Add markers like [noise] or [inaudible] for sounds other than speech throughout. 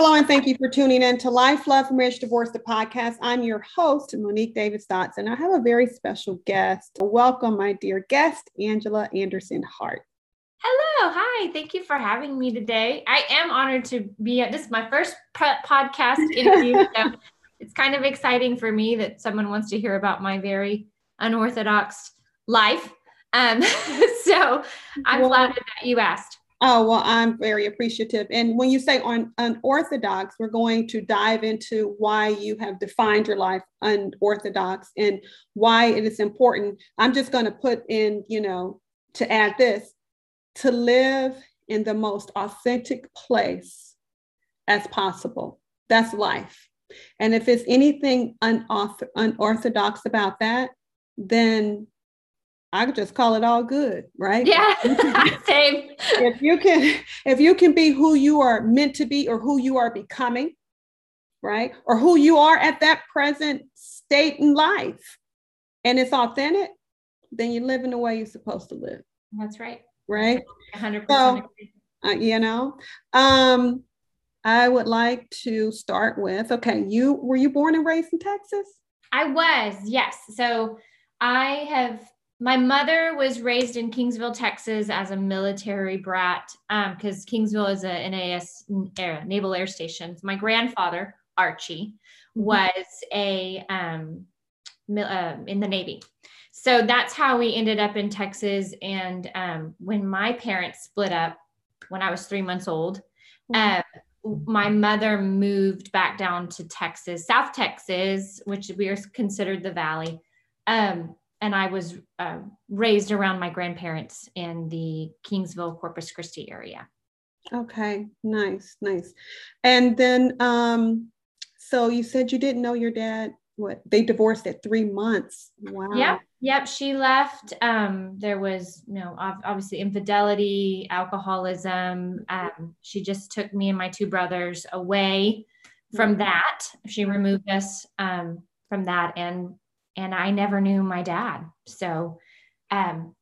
Hello, and thank you for tuning in to Life, Love, Marriage, Divorce, the podcast. I'm your host, Monique Davis Dotson. I have a very special guest. Welcome, my dear guest, Angela Anderson Hart. Hello, hi. Thank you for having me today. I am honored to be at this is my first podcast [laughs] interview. so it's kind of exciting for me that someone wants to hear about my very unorthodox life. Um, [laughs] so I'm well, flattered that you asked. Oh, well, I'm very appreciative. And when you say on unorthodox, we're going to dive into why you have defined your life unorthodox and why it is important. I'm just going to put in, you know, to add this to live in the most authentic place as possible. That's life. And if it's anything unorth- unorthodox about that, then I could just call it all good, right? Yeah, [laughs] same. If you can, if you can be who you are meant to be or who you are becoming, right? Or who you are at that present state in life, and it's authentic, then you're living the way you're supposed to live. That's right. Right. 100%. So, uh, you know, um, I would like to start with okay, you were you born and raised in Texas? I was, yes. So I have my mother was raised in Kingsville, Texas, as a military brat because um, Kingsville is a NAS Air, Naval Air Station. My grandfather Archie was a um, uh, in the Navy, so that's how we ended up in Texas. And um, when my parents split up, when I was three months old, uh, my mother moved back down to Texas, South Texas, which we are considered the Valley. Um, and I was uh, raised around my grandparents in the Kingsville, Corpus Christi area. Okay, nice, nice. And then, um, so you said you didn't know your dad. What they divorced at three months. Wow. Yep, yep. She left. Um, there was, you know, obviously infidelity, alcoholism. Um, she just took me and my two brothers away from mm-hmm. that. She removed us um, from that, and and I never knew my dad. So, um,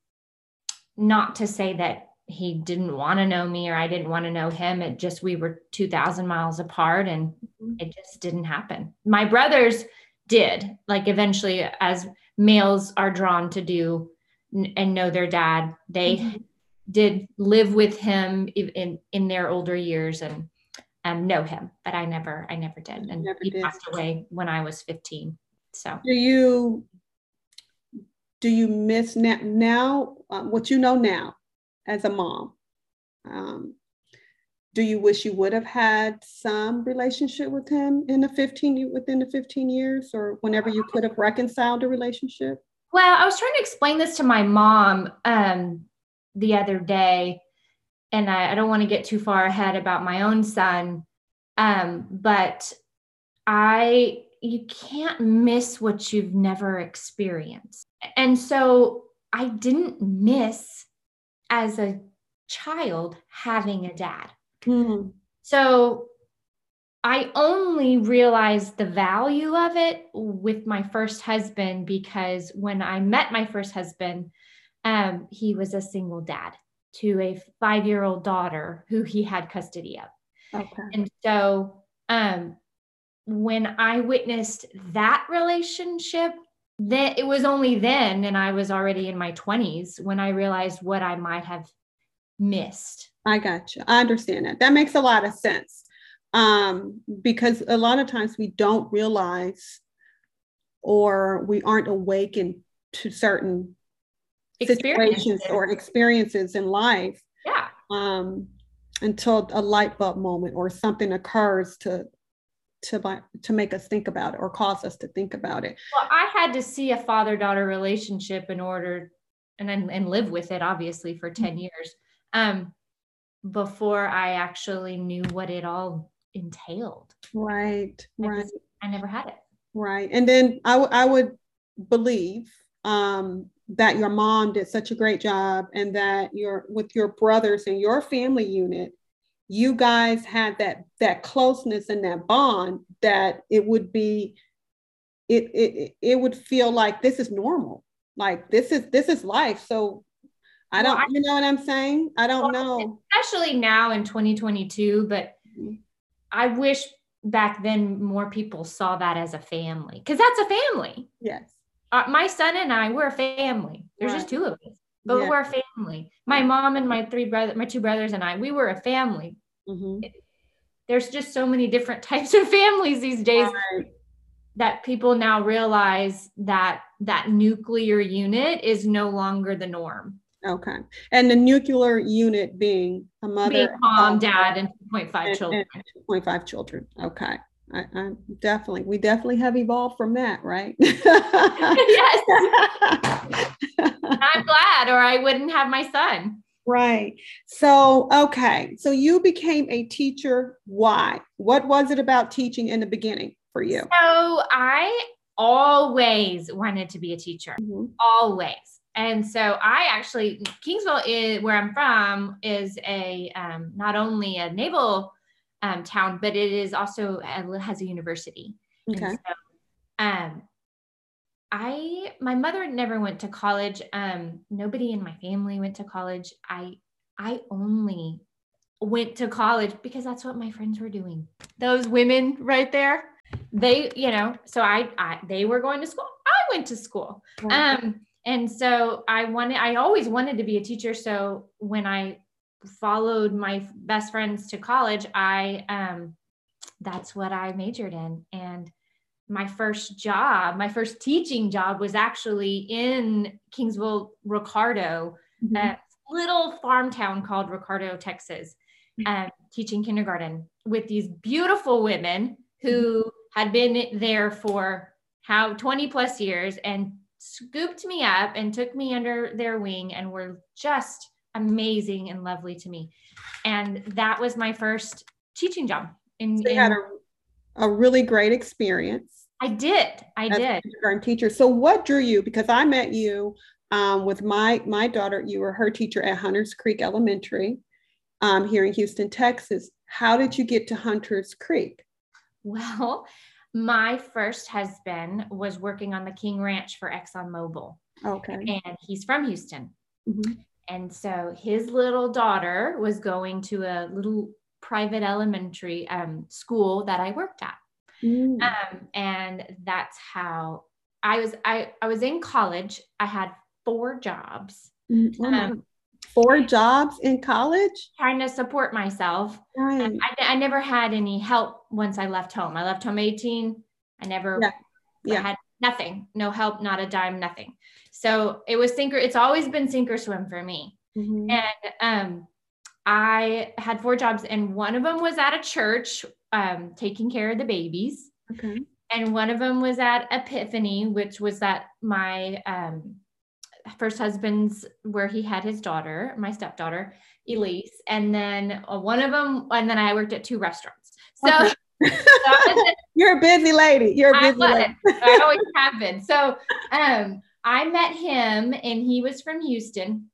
not to say that he didn't want to know me or I didn't want to know him. It just, we were 2000 miles apart and mm-hmm. it just didn't happen. My brothers did, like, eventually, as males are drawn to do and know their dad, they mm-hmm. did live with him in, in their older years and um, know him, but I never, I never did. And never he did. passed away when I was 15. So do you do you miss now, now uh, what you know now as a mom? Um, do you wish you would have had some relationship with him in the 15 within the 15 years or whenever you could have reconciled a relationship? Well, I was trying to explain this to my mom um, the other day, and I, I don't want to get too far ahead about my own son, um, but I you can't miss what you've never experienced. And so I didn't miss as a child having a dad. Mm-hmm. So I only realized the value of it with my first husband because when I met my first husband, um, he was a single dad to a five year old daughter who he had custody of. Okay. And so um, when I witnessed that relationship, then it was only then, and I was already in my 20s when I realized what I might have missed. I got you. I understand that. That makes a lot of sense. Um, because a lot of times we don't realize or we aren't awakened to certain situations or experiences in life. Yeah. Um, until a light bulb moment or something occurs to to to make us think about it or cause us to think about it. Well, I had to see a father daughter relationship in order and then and live with it obviously for 10 mm-hmm. years um before I actually knew what it all entailed. Right. I right. Just, I never had it. Right. And then I, w- I would believe um, that your mom did such a great job and that your with your brothers and your family unit you guys had that that closeness and that bond that it would be it it it would feel like this is normal like this is this is life so i don't well, I, you know what i'm saying i don't well, know especially now in 2022 but mm-hmm. I wish back then more people saw that as a family because that's a family. Yes. Uh, my son and I, we're a family. There's right. just two of us, but yeah. we're a family. My mom and my three brothers, my two brothers and I, we were a family. Mm-hmm. there's just so many different [laughs] types of families these days right. that people now realize that that nuclear unit is no longer the norm. Okay. And the nuclear unit being a mother, being mom, dad, and 2.5 children. 2.5 children. Okay. I, I, definitely, we definitely have evolved from that, right? [laughs] yes. [laughs] I'm glad, or I wouldn't have my son. Right. So, okay. So you became a teacher. Why? What was it about teaching in the beginning for you? So I always wanted to be a teacher, mm-hmm. always. And so I actually, Kingsville is where I'm from is a um, not only a naval um, town, but it is also a, has a university. Okay. So, um, I my mother never went to college. Um, nobody in my family went to college. I I only went to college because that's what my friends were doing. Those women right there, they you know. So I, I they were going to school. I went to school. Um, and so I wanted, I always wanted to be a teacher. So when I followed my best friends to college, I, um, that's what I majored in. And my first job, my first teaching job was actually in Kingsville, Ricardo, mm-hmm. a little farm town called Ricardo, Texas, mm-hmm. um, teaching kindergarten with these beautiful women who mm-hmm. had been there for how 20 plus years and scooped me up and took me under their wing and were just amazing and lovely to me. And that was my first teaching job. In, so you in, had a, a really great experience. I did. I did. Kindergarten teacher. So what drew you? Because I met you um, with my my daughter. You were her teacher at Hunters Creek Elementary um, here in Houston, Texas. How did you get to Hunters Creek? Well, my first husband was working on the King Ranch for ExxonMobil. Okay. And he's from Houston. Mm-hmm. And so his little daughter was going to a little private elementary um, school that I worked at. Mm. Um, and that's how I was. I, I was in college. I had four jobs. Mm-hmm. Um, four jobs in college? Trying to support myself. Right. I, I never had any help once I left home. I left home 18. I never yeah. Yeah. I had nothing, no help, not a dime, nothing. So it was sink or it's always been sink or swim for me. Mm-hmm. And um, I had four jobs, and one of them was at a church um, taking care of the babies. Okay. And one of them was at Epiphany, which was that my um, first husband's where he had his daughter, my stepdaughter, Elise, and then uh, one of them, and then I worked at two restaurants. So, okay. [laughs] [laughs] you're a busy lady. You're a busy I lady. I always have been. So um, I met him, and he was from Houston,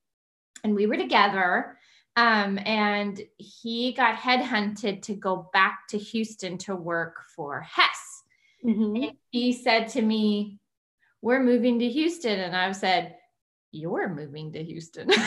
and we were together. Um, and he got headhunted to go back to Houston to work for Hess. Mm-hmm. And he said to me, We're moving to Houston. And I said, you're moving to Houston. [laughs] [laughs] because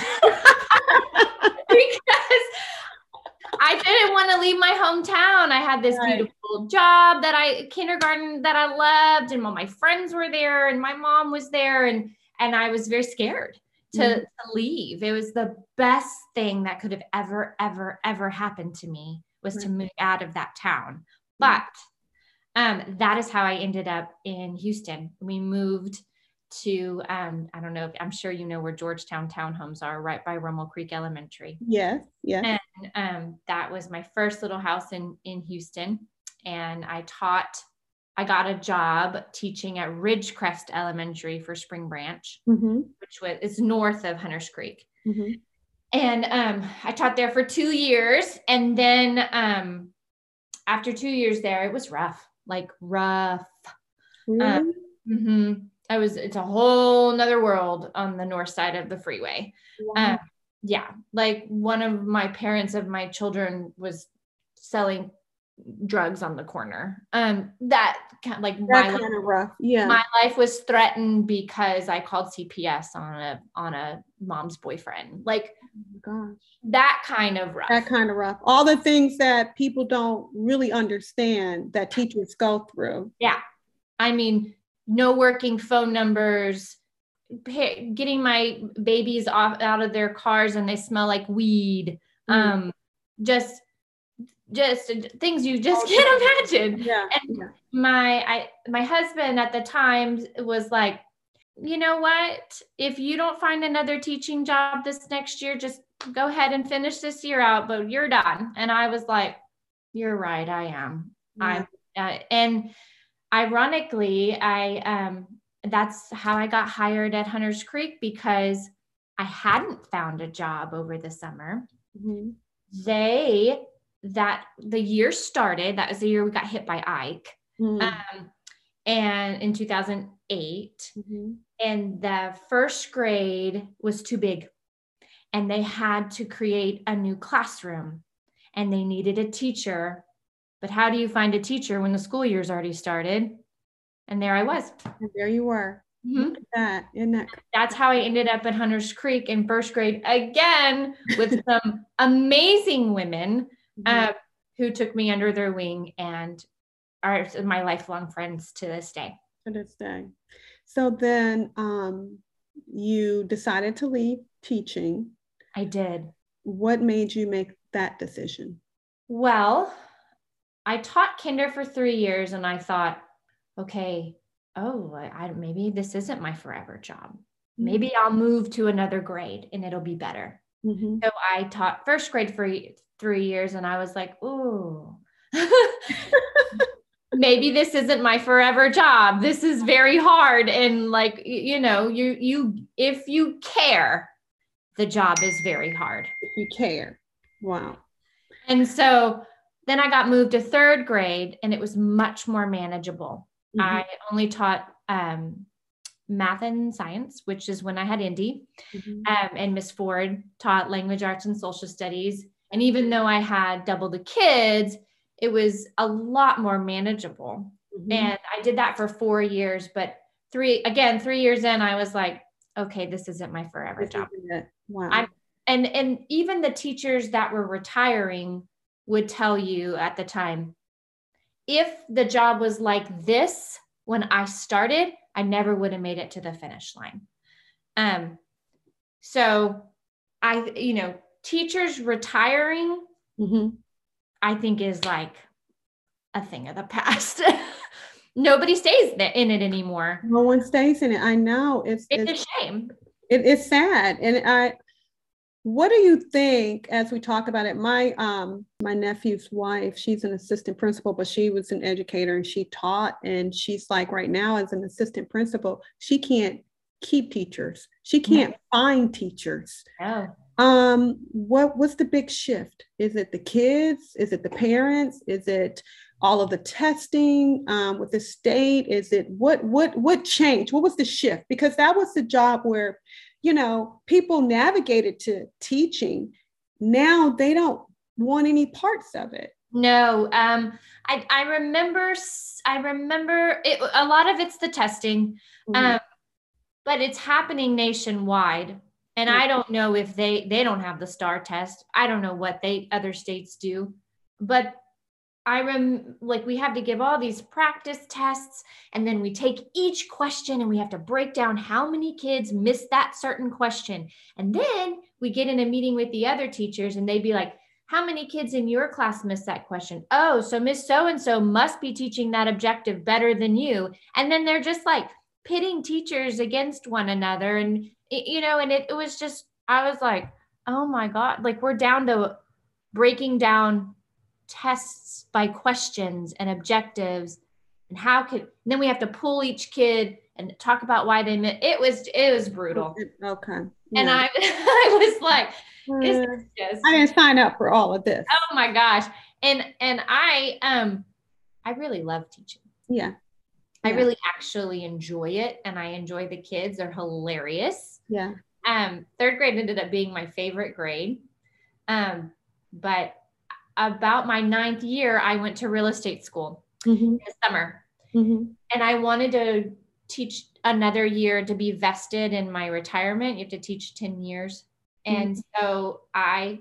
I didn't want to leave my hometown. I had this right. beautiful job that I kindergarten that I loved, and all my friends were there, and my mom was there, and and I was very scared to, mm-hmm. to leave. It was the best thing that could have ever, ever, ever happened to me was right. to move out of that town. But um, that is how I ended up in Houston. We moved to um, I don't know, I'm sure you know where Georgetown townhomes are, right by Rummel Creek Elementary. Yes, yes. And um, that was my first little house in in Houston, and I taught. I got a job teaching at Ridgecrest Elementary for Spring Branch, mm-hmm. which was it's north of Hunters Creek. Mm-hmm. And um, I taught there for two years, and then um, after two years there, it was rough, like rough. Really? Um, mm-hmm. I was it's a whole nother world on the north side of the freeway. Wow. Um, yeah, like one of my parents of my children was selling drugs on the corner. Um, that kind of like that my kind of rough. Yeah, my life was threatened because I called CPS on a on a mom's boyfriend. Like Oh gosh. That kind of rough. That kind of rough. All the things that people don't really understand that teachers go through. Yeah. I mean, no working phone numbers, getting my babies off out of their cars and they smell like weed. Mm. Um, just just things you just can't imagine. Yeah. And yeah. my I my husband at the time was like, you know what? If you don't find another teaching job this next year, just go ahead and finish this year out, but you're done. And I was like, you're right, I am. Yeah. I'm uh, and ironically, I um that's how I got hired at Hunters Creek because I hadn't found a job over the summer. Mm-hmm. They that the year started, that was the year we got hit by Ike. Mm-hmm. Um, and in 2008, mm-hmm. and the first grade was too big, and they had to create a new classroom, and they needed a teacher. But how do you find a teacher when the school year's already started? And there I was. And there you were. Mm-hmm. that. That That's how I ended up at Hunters Creek in first grade again with [laughs] some amazing women mm-hmm. uh, who took me under their wing and are my lifelong friends to this day. To this day. So then um, you decided to leave teaching. I did. What made you make that decision? Well, I taught kinder for three years and I thought, okay, oh, I, maybe this isn't my forever job. Mm-hmm. Maybe I'll move to another grade and it'll be better. Mm-hmm. So I taught first grade for three years and I was like, ooh, [laughs] maybe this isn't my forever job. This is very hard. And like, you know, you, you, if you care, the job is very hard. If you care. Wow. And so then I got moved to third grade and it was much more manageable. Mm-hmm. I only taught um, math and science, which is when I had Indy, mm-hmm. um, and Miss Ford taught language arts and social studies. And even though I had double the kids, it was a lot more manageable. Mm-hmm. And I did that for four years, but three again, three years in, I was like, okay, this isn't my forever this job. Wow. I'm, and and even the teachers that were retiring would tell you at the time if the job was like this when I started, I never would have made it to the finish line. Um, so I, you know, teachers retiring, mm-hmm. I think is like a thing of the past. [laughs] Nobody stays in it anymore. No one stays in it. I know it's it's, it's a shame. It, it's sad, and I what do you think as we talk about it? My um my nephew's wife, she's an assistant principal, but she was an educator and she taught and she's like right now as an assistant principal, she can't keep teachers. She can't find teachers. Oh. Um what what's the big shift? Is it the kids? Is it the parents? Is it all of the testing um, with the state? Is it what what what changed? What was the shift? Because that was the job where you know, people navigated to teaching. Now they don't want any parts of it. No, um, I, I remember, I remember it, a lot of it's the testing, mm-hmm. um, but it's happening nationwide. And I don't know if they, they don't have the STAAR test. I don't know what they, other states do, but I rem like we have to give all these practice tests and then we take each question and we have to break down how many kids missed that certain question. And then we get in a meeting with the other teachers and they'd be like, how many kids in your class missed that question? Oh, so Miss So and so must be teaching that objective better than you. And then they're just like pitting teachers against one another. And, you know, and it, it was just, I was like, oh my God, like we're down to breaking down tests by questions and objectives and how could then we have to pull each kid and talk about why they met it was it was brutal okay yeah. and i [laughs] i was like uh, just, i didn't sign up for all of this oh my gosh and and i um i really love teaching yeah I really actually enjoy it and I enjoy the kids. They're hilarious. Yeah. Um, third grade ended up being my favorite grade. Um, but about my ninth year, I went to real estate school mm-hmm. this summer. Mm-hmm. And I wanted to teach another year to be vested in my retirement. You have to teach 10 years. And mm-hmm. so I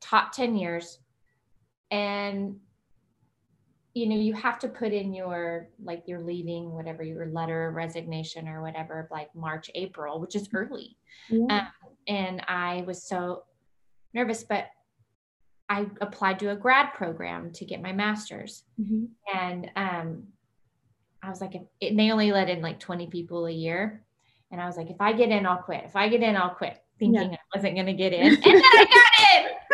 taught 10 years and you know you have to put in your like you're leaving whatever your letter of resignation or whatever like march april which is early um, and i was so nervous but i applied to a grad program to get my master's mm-hmm. and um, i was like if, they only let in like 20 people a year and i was like if i get in i'll quit if i get in i'll quit thinking yeah. i wasn't going to get in and then i got in [laughs]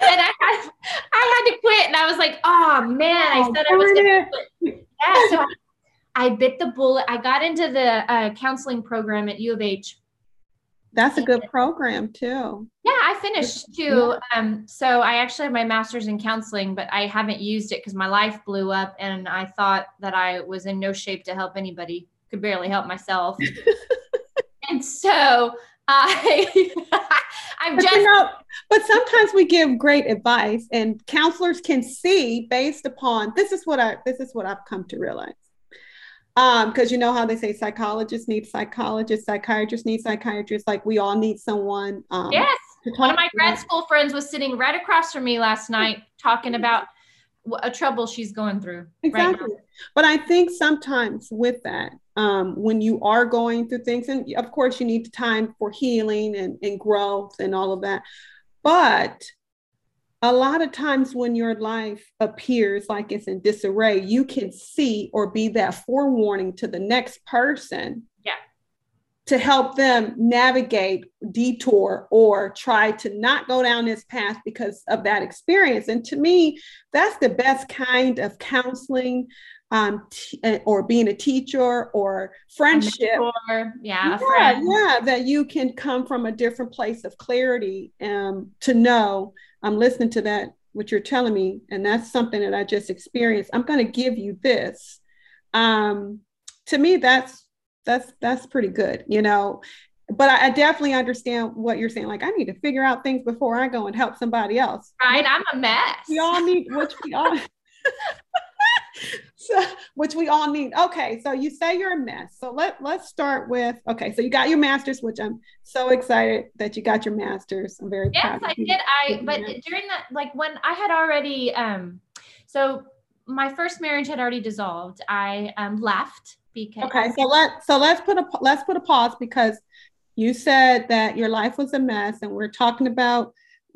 and I had, I had to quit. And I was like, oh man, I said I was going to quit. Yeah. So I, I, bit the bullet. I got into the uh, counseling program at U of H. That's a good program too. Yeah, I finished too. Yeah. Um, so I actually have my master's in counseling, but I haven't used it because my life blew up and I thought that I was in no shape to help anybody, could barely help myself. [laughs] and so I [laughs] I'm but just you know, but sometimes we give great advice and counselors can see based upon this is what I this is what I've come to realize. Um, because you know how they say psychologists need psychologists, psychiatrists need psychiatrists, like we all need someone. Um, yes. One of my grad school friends was sitting right across from me last [laughs] night talking about a trouble she's going through. Exactly. Right but I think sometimes with that, um, when you are going through things, and of course you need time for healing and, and growth and all of that. But a lot of times when your life appears like it's in disarray, you can see or be that forewarning to the next person. To help them navigate, detour, or try to not go down this path because of that experience. And to me, that's the best kind of counseling um, t- uh, or being a teacher or friendship. yeah, yeah, yeah, that you can come from a different place of clarity um, to know. I'm listening to that, what you're telling me, and that's something that I just experienced. I'm going to give you this. Um, to me, that's that's that's pretty good, you know. But I, I definitely understand what you're saying. Like, I need to figure out things before I go and help somebody else. Right, I'm a mess. We all need, which we all. [laughs] [laughs] so, which we all need. Okay, so you say you're a mess. So let let's start with okay. So you got your master's, which I'm so excited that you got your master's. I'm very yes, I did. I but during that, like when I had already, um, so my first marriage had already dissolved. I um left because okay. So let so let's put a let's put a pause because you said that your life was a mess, and we're talking about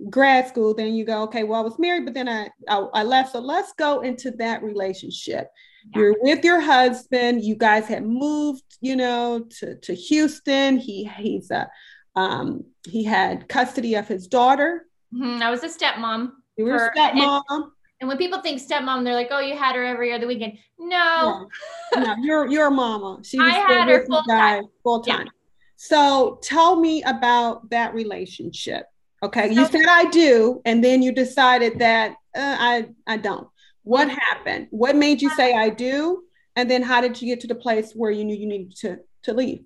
grad school, then you go, okay, well, I was married, but then I, I, I left. So let's go into that relationship. Yeah. You're with your husband. You guys had moved, you know, to, to Houston. He he's a um, he had custody of his daughter. Mm-hmm. I was a stepmom. You were a stepmom. And, when people think stepmom, they're like, "Oh, you had her every other weekend." No, no, no you're you're a mama. She was I had her full time. Full time. Yeah. So tell me about that relationship. Okay, you said I do, and then you decided that uh, I I don't. What happened? What made you say I do? And then how did you get to the place where you knew you needed to to leave?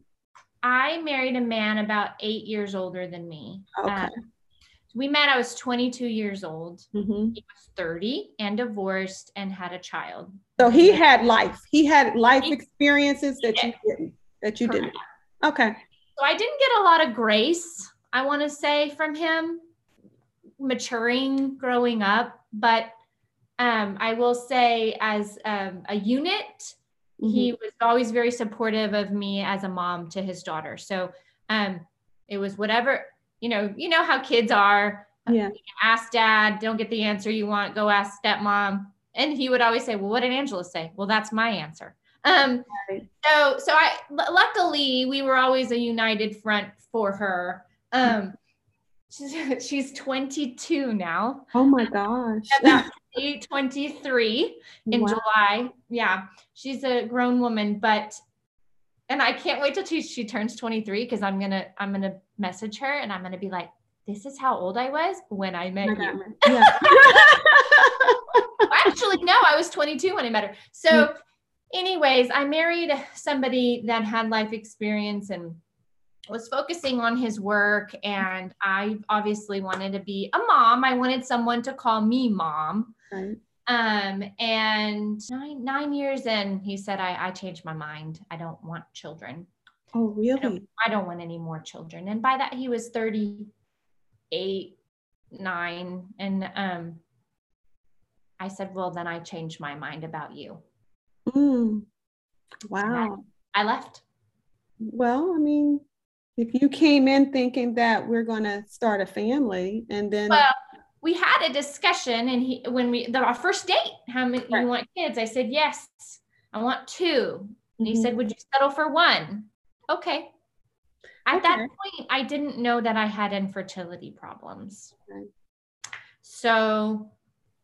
I married a man about eight years older than me. Okay. Um, we met. I was 22 years old. Mm-hmm. He was 30 and divorced and had a child. So he had life. He had life experiences that you didn't. That you Correct. didn't. Okay. So I didn't get a lot of grace I want to say, from him maturing growing up. But um, I will say, as um, a unit, mm-hmm. he was always very supportive of me as a mom to his daughter. So um, it was whatever, you know, you know how kids are. Yeah. Ask dad, don't get the answer you want, go ask stepmom. And he would always say, Well, what did Angela say? Well, that's my answer. Um, right. so so I luckily we were always a united front for her. Um, she's, [laughs] she's 22 now. Oh my gosh. [laughs] About 23 in wow. July. Yeah, she's a grown woman, but and I can't wait till she, she turns 23 because I'm gonna I'm gonna message her and I'm gonna be like, this is how old I was when I met you. Yeah. [laughs] Actually, no, I was 22 when I met her. So, anyways, I married somebody that had life experience and was focusing on his work and I obviously wanted to be a mom. I wanted someone to call me mom. Right. Um, and nine, nine years in, he said, I, I changed my mind. I don't want children. Oh, really? I don't, I don't want any more children. And by that, he was 38, nine. And um, I said, Well, then I changed my mind about you. Mm. Wow. I, I left. Well, I mean, if you came in thinking that we're going to start a family and then well we had a discussion and he when we the, our first date how many right. you want kids i said yes i want 2 and mm-hmm. he said would you settle for one okay at okay. that point i didn't know that i had infertility problems okay. so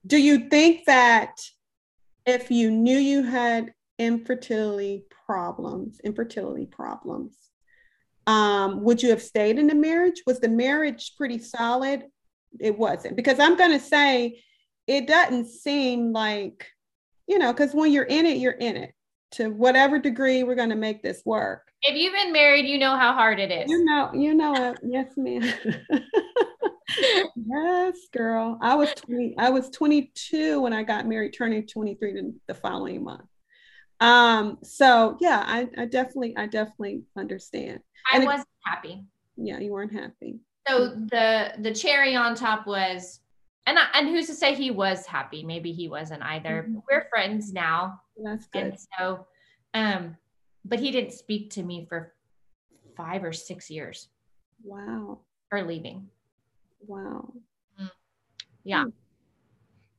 do you think that if you knew you had infertility problems infertility problems um, would you have stayed in the marriage? Was the marriage pretty solid? It wasn't because I'm going to say it doesn't seem like, you know, because when you're in it, you're in it to whatever degree we're going to make this work. If you've been married, you know how hard it is. You know, you know it. Yes, ma'am. [laughs] yes, girl. I was 20, I was 22 when I got married, turning 23 the following month. Um, so yeah, I, I definitely, I definitely understand. I and wasn't it, happy. Yeah, you weren't happy. So the the cherry on top was, and I, and who's to say he was happy? Maybe he wasn't either. Mm-hmm. We're friends now. That's good. And so, um, but he didn't speak to me for five or six years. Wow. For leaving. Wow. Mm. Yeah. Mm.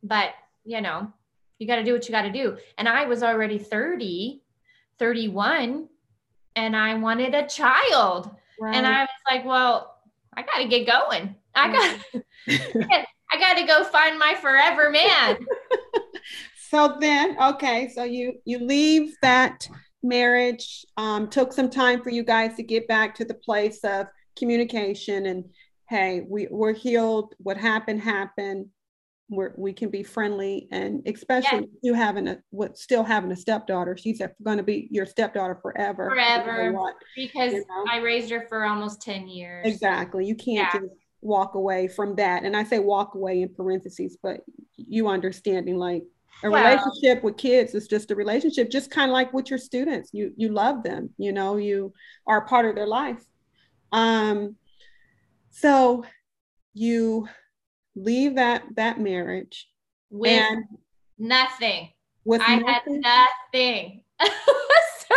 But you know, you got to do what you got to do. And I was already 30, 31, and I wanted a child. Right. And I was like, well, I got to get going. I got I got to go find my forever man. [laughs] so then, okay, so you you leave that marriage. Um, took some time for you guys to get back to the place of communication and hey, we, we're healed. What happened happened where we can be friendly and especially yes. you having a what still having a stepdaughter. She's going to be your stepdaughter forever. Forever what, because you know? i raised her for almost 10 years. Exactly. You can't yeah. just walk away from that. And i say walk away in parentheses but you understanding like a well, relationship with kids is just a relationship just kind of like with your students. You you love them you know you are part of their life. Um so you leave that that marriage with and nothing. With I nothing? had nothing. [laughs] so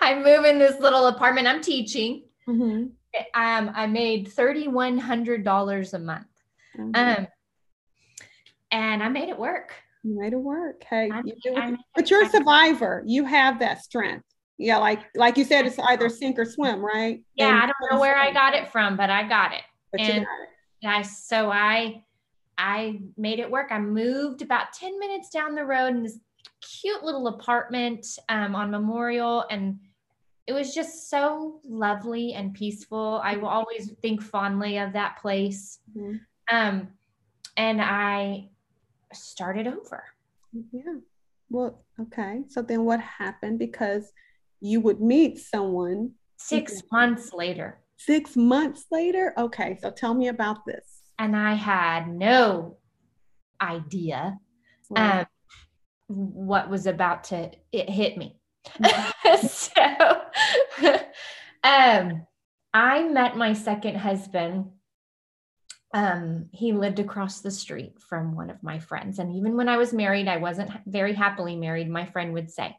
I move in this little apartment. I'm teaching. Mm-hmm. Um, I made thirty one hundred dollars a month. Mm-hmm. Um, and I made it work. You made it work. Hey, you do it. but you're a survivor. You have that strength. Yeah, like like you said, it's either sink or swim, right? Yeah, and I don't know where I got it from, but I got it. But and got it. I so I I made it work. I moved about 10 minutes down the road in this cute little apartment um, on Memorial. And it was just so lovely and peaceful. I will always think fondly of that place. Mm-hmm. Um, and I started over. Yeah. Well, okay. So then what happened? Because you would meet someone six months later. Six months later? Okay. So tell me about this and I had no idea um, what was about to it hit me. Mm-hmm. [laughs] so [laughs] um, I met my second husband. Um, he lived across the street from one of my friends. And even when I was married, I wasn't very happily married. My friend would say,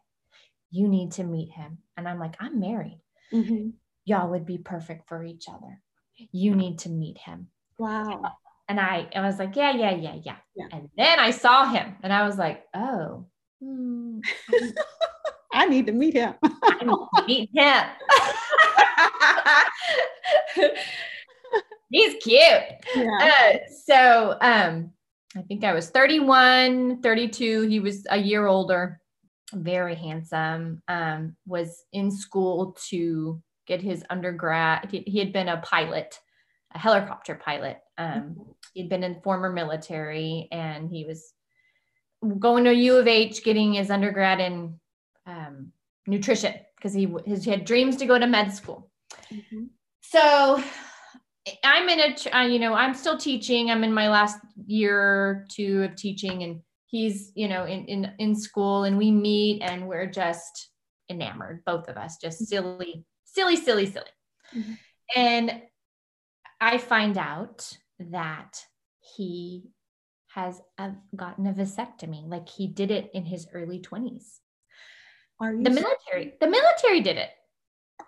You need to meet him. And I'm like, I'm married. Mm-hmm. Y'all would be perfect for each other. You need to meet him. Wow. And I, I was like, yeah, yeah, yeah, yeah, yeah. And then I saw him and I was like, oh, hmm. [laughs] I need to meet him. I need to meet him. [laughs] He's cute. Yeah. Uh, so um, I think I was 31, 32. He was a year older, very handsome, um, was in school to get his undergrad. He, he had been a pilot a helicopter pilot. Um, mm-hmm. he'd been in former military and he was going to U of H getting his undergrad in um, nutrition because he, he had dreams to go to med school. Mm-hmm. So I'm in a, uh, you know, I'm still teaching. I'm in my last year or two of teaching and he's, you know, in, in, in school and we meet and we're just enamored, both of us, just mm-hmm. silly, silly, silly, silly. Mm-hmm. And I find out that he has a, gotten a vasectomy. Like he did it in his early 20s. Are you the military? The military did it.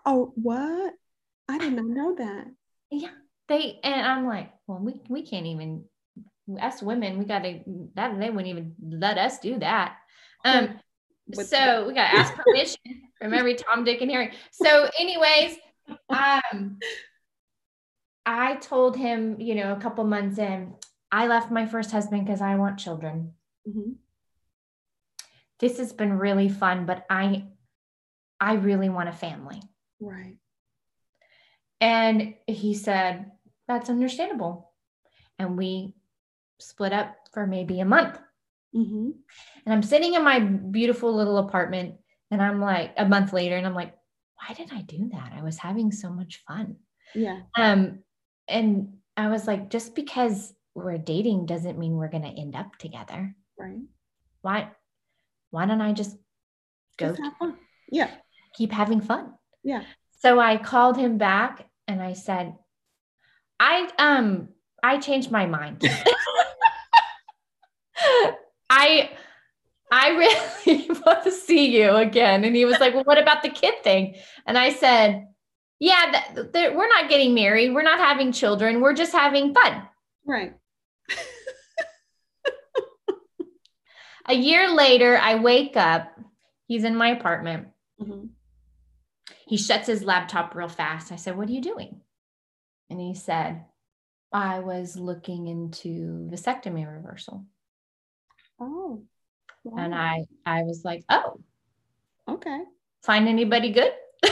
Oh, what? I did not know that. Yeah. They and I'm like, well, we we can't even us women, we gotta that they wouldn't even let us do that. [laughs] Um so we gotta ask permission from every Tom, Dick, and Harry. So, anyways, [laughs] um I told him, you know, a couple months in, I left my first husband because I want children. Mm-hmm. This has been really fun, but I I really want a family. Right. And he said, That's understandable. And we split up for maybe a month. Mm-hmm. And I'm sitting in my beautiful little apartment, and I'm like, a month later, and I'm like, why did I do that? I was having so much fun. Yeah. Um, and I was like, just because we're dating doesn't mean we're going to end up together. Right. Why, why don't I just go? Just have fun. Yeah. Keep having fun. Yeah. So I called him back and I said, I, um, I changed my mind. [laughs] I, I really [laughs] want to see you again. And he was like, Well, what about the kid thing? And I said, Yeah, that, that, we're not getting married. We're not having children. We're just having fun. Right. A year later, I wake up. He's in my apartment. Mm-hmm. He shuts his laptop real fast. I said, What are you doing? And he said, I was looking into vasectomy reversal. Oh. Wow. And I I was like, oh, okay. Find anybody good? [laughs]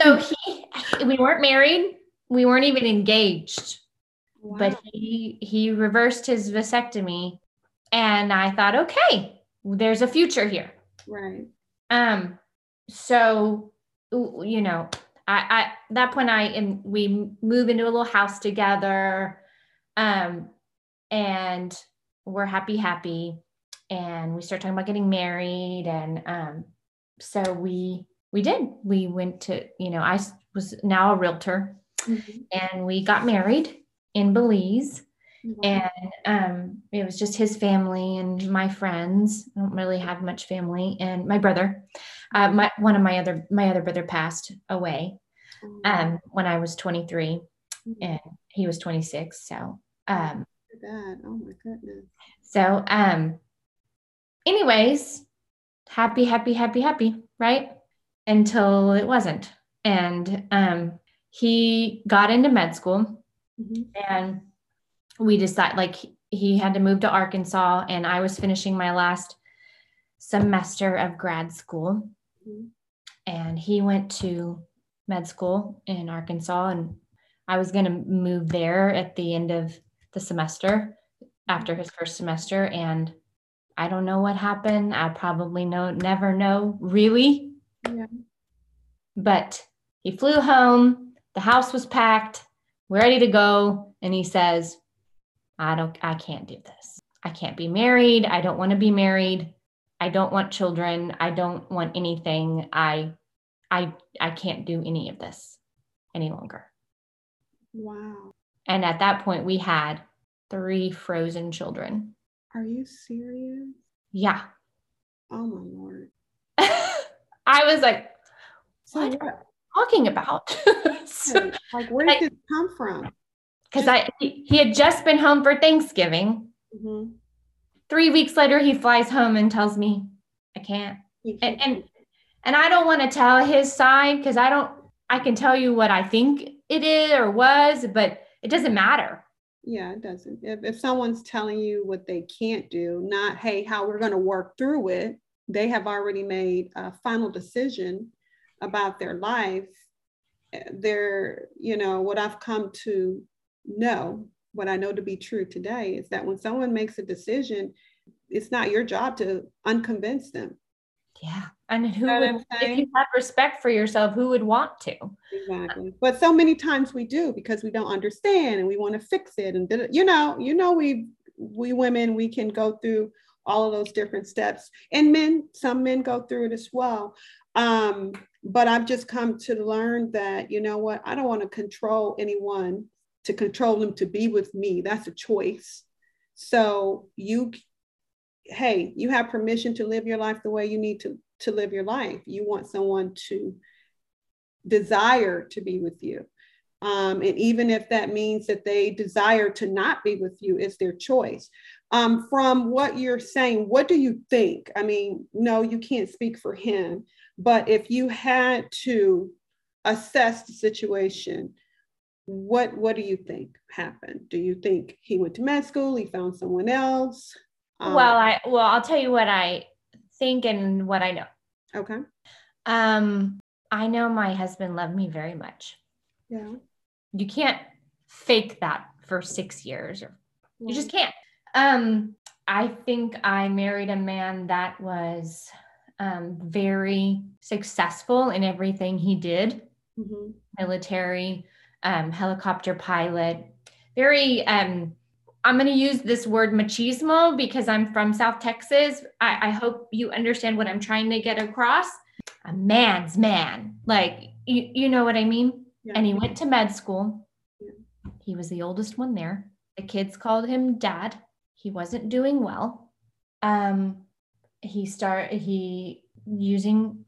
so [laughs] he we weren't married. We weren't even engaged. Wow. But he he reversed his vasectomy and I thought, okay, there's a future here. Right. Um so you know, I I that point I and we move into a little house together. Um and we're happy, happy. And we start talking about getting married. And um, so we we did. We went to, you know, I was now a realtor mm-hmm. and we got married in Belize. Mm-hmm. And um, it was just his family and my friends. I don't really have much family, and my brother. Uh, my one of my other my other brother passed away mm-hmm. um, when I was 23, mm-hmm. and he was 26. So um. Oh my goodness. So, um, anyways, happy, happy, happy, happy, right? Until it wasn't. And um, he got into med school mm-hmm. and we decided like he had to move to Arkansas and I was finishing my last semester of grad school. Mm-hmm. And he went to med school in Arkansas and I was going to move there at the end of the semester after his first semester and I don't know what happened. I probably know never know really. Yeah. But he flew home, the house was packed, we're ready to go and he says, "I don't I can't do this. I can't be married. I don't want to be married. I don't want children. I don't want anything. I I I can't do any of this any longer." Wow. And at that point, we had three frozen children. Are you serious? Yeah. Oh my lord. [laughs] I was like, so what, what? are you talking about? [laughs] so, like, where did I, this come from? Because I he, he, had just been home for Thanksgiving. Mm-hmm. Three weeks later, he flies home and tells me, I can't. And, and and I don't want to tell his side because I don't I can tell you what I think it is or was, but it doesn't matter. Yeah, it doesn't. If, if someone's telling you what they can't do, not, hey, how we're going to work through it, they have already made a final decision about their life. They're, you know, what I've come to know, what I know to be true today is that when someone makes a decision, it's not your job to unconvince them. Yeah. And who would, if you have respect for yourself, who would want to? Exactly. But so many times we do because we don't understand and we want to fix it. And, you know, you know, we, we women, we can go through all of those different steps and men, some men go through it as well. Um, but I've just come to learn that, you know what, I don't want to control anyone to control them to be with me. That's a choice. So you, hey, you have permission to live your life the way you need to, to live your life. You want someone to desire to be with you. Um, and even if that means that they desire to not be with you, it's their choice. Um, from what you're saying, what do you think? I mean, no, you can't speak for him, but if you had to assess the situation, what what do you think happened? Do you think he went to med school? He found someone else? Um, well, I well, I'll tell you what I think and what I know. Okay. Um, I know my husband loved me very much. Yeah. You can't fake that for six years, or you just can't. Um, I think I married a man that was um, very successful in everything he did mm-hmm. military, um, helicopter pilot, very, um, I'm going to use this word machismo because I'm from South Texas. I, I hope you understand what I'm trying to get across. A man's man. Like, you, you know what I mean? Yeah. And he went to med school. Yeah. He was the oldest one there. The kids called him dad he wasn't doing well. Um, he started he using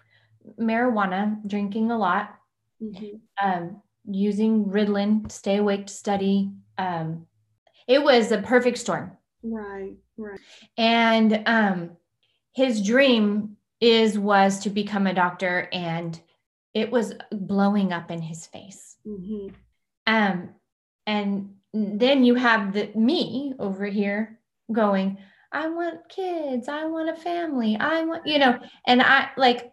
marijuana, drinking a lot, mm-hmm. um, using Ritalin, stay awake to study. Um, it was a perfect storm. Right, right. And um, his dream is was to become a doctor, and it was blowing up in his face. Mm-hmm. Um, and then you have the me over here going, I want kids, I want a family, I want, you know, and I like,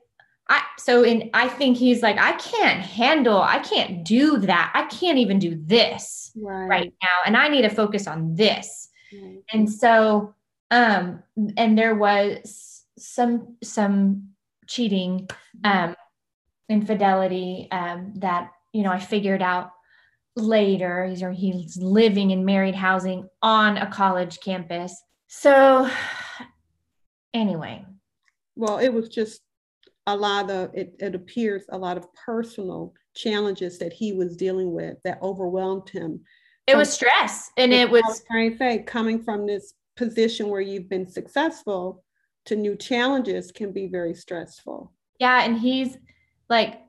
I, so in, I think he's like, I can't handle, I can't do that. I can't even do this right, right now. And I need to focus on this. Right. And so, um, and there was some, some cheating, mm-hmm. um, infidelity, um, that, you know, I figured out later. He's, he's living in married housing on a college campus. So, anyway. Well, it was just a lot of, it, it appears, a lot of personal challenges that he was dealing with that overwhelmed him. It was stress. And it was, was trying to say, coming from this position where you've been successful to new challenges can be very stressful. Yeah. And he's like,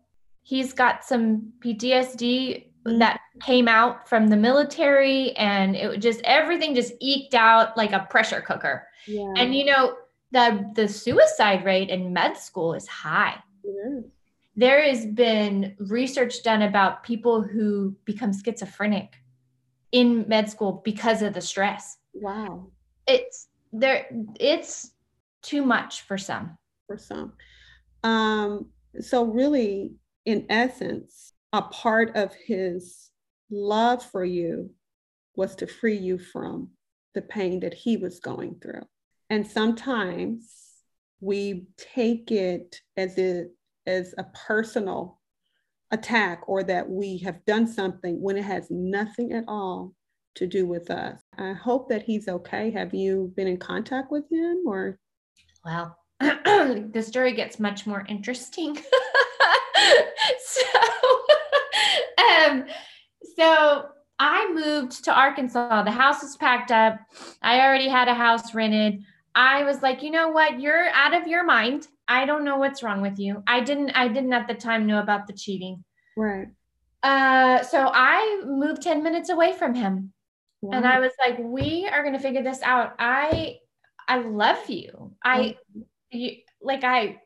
he's got some PTSD. That came out from the military and it just everything just eked out like a pressure cooker. Yeah. And you know, the the suicide rate in med school is high. There has been research done about people who become schizophrenic in med school because of the stress. Wow. It's there it's too much for some. For some. Um so really in essence a part of his love for you was to free you from the pain that he was going through. And sometimes we take it as a, as a personal attack or that we have done something when it has nothing at all to do with us. I hope that he's okay. Have you been in contact with him or? Well, [clears throat] the story gets much more interesting. [laughs] so um, so I moved to Arkansas. The house was packed up. I already had a house rented. I was like, you know what? You're out of your mind. I don't know what's wrong with you. I didn't I didn't at the time know about the cheating. Right. Uh so I moved 10 minutes away from him. Wow. And I was like, we are going to figure this out. I I love you. I you, like I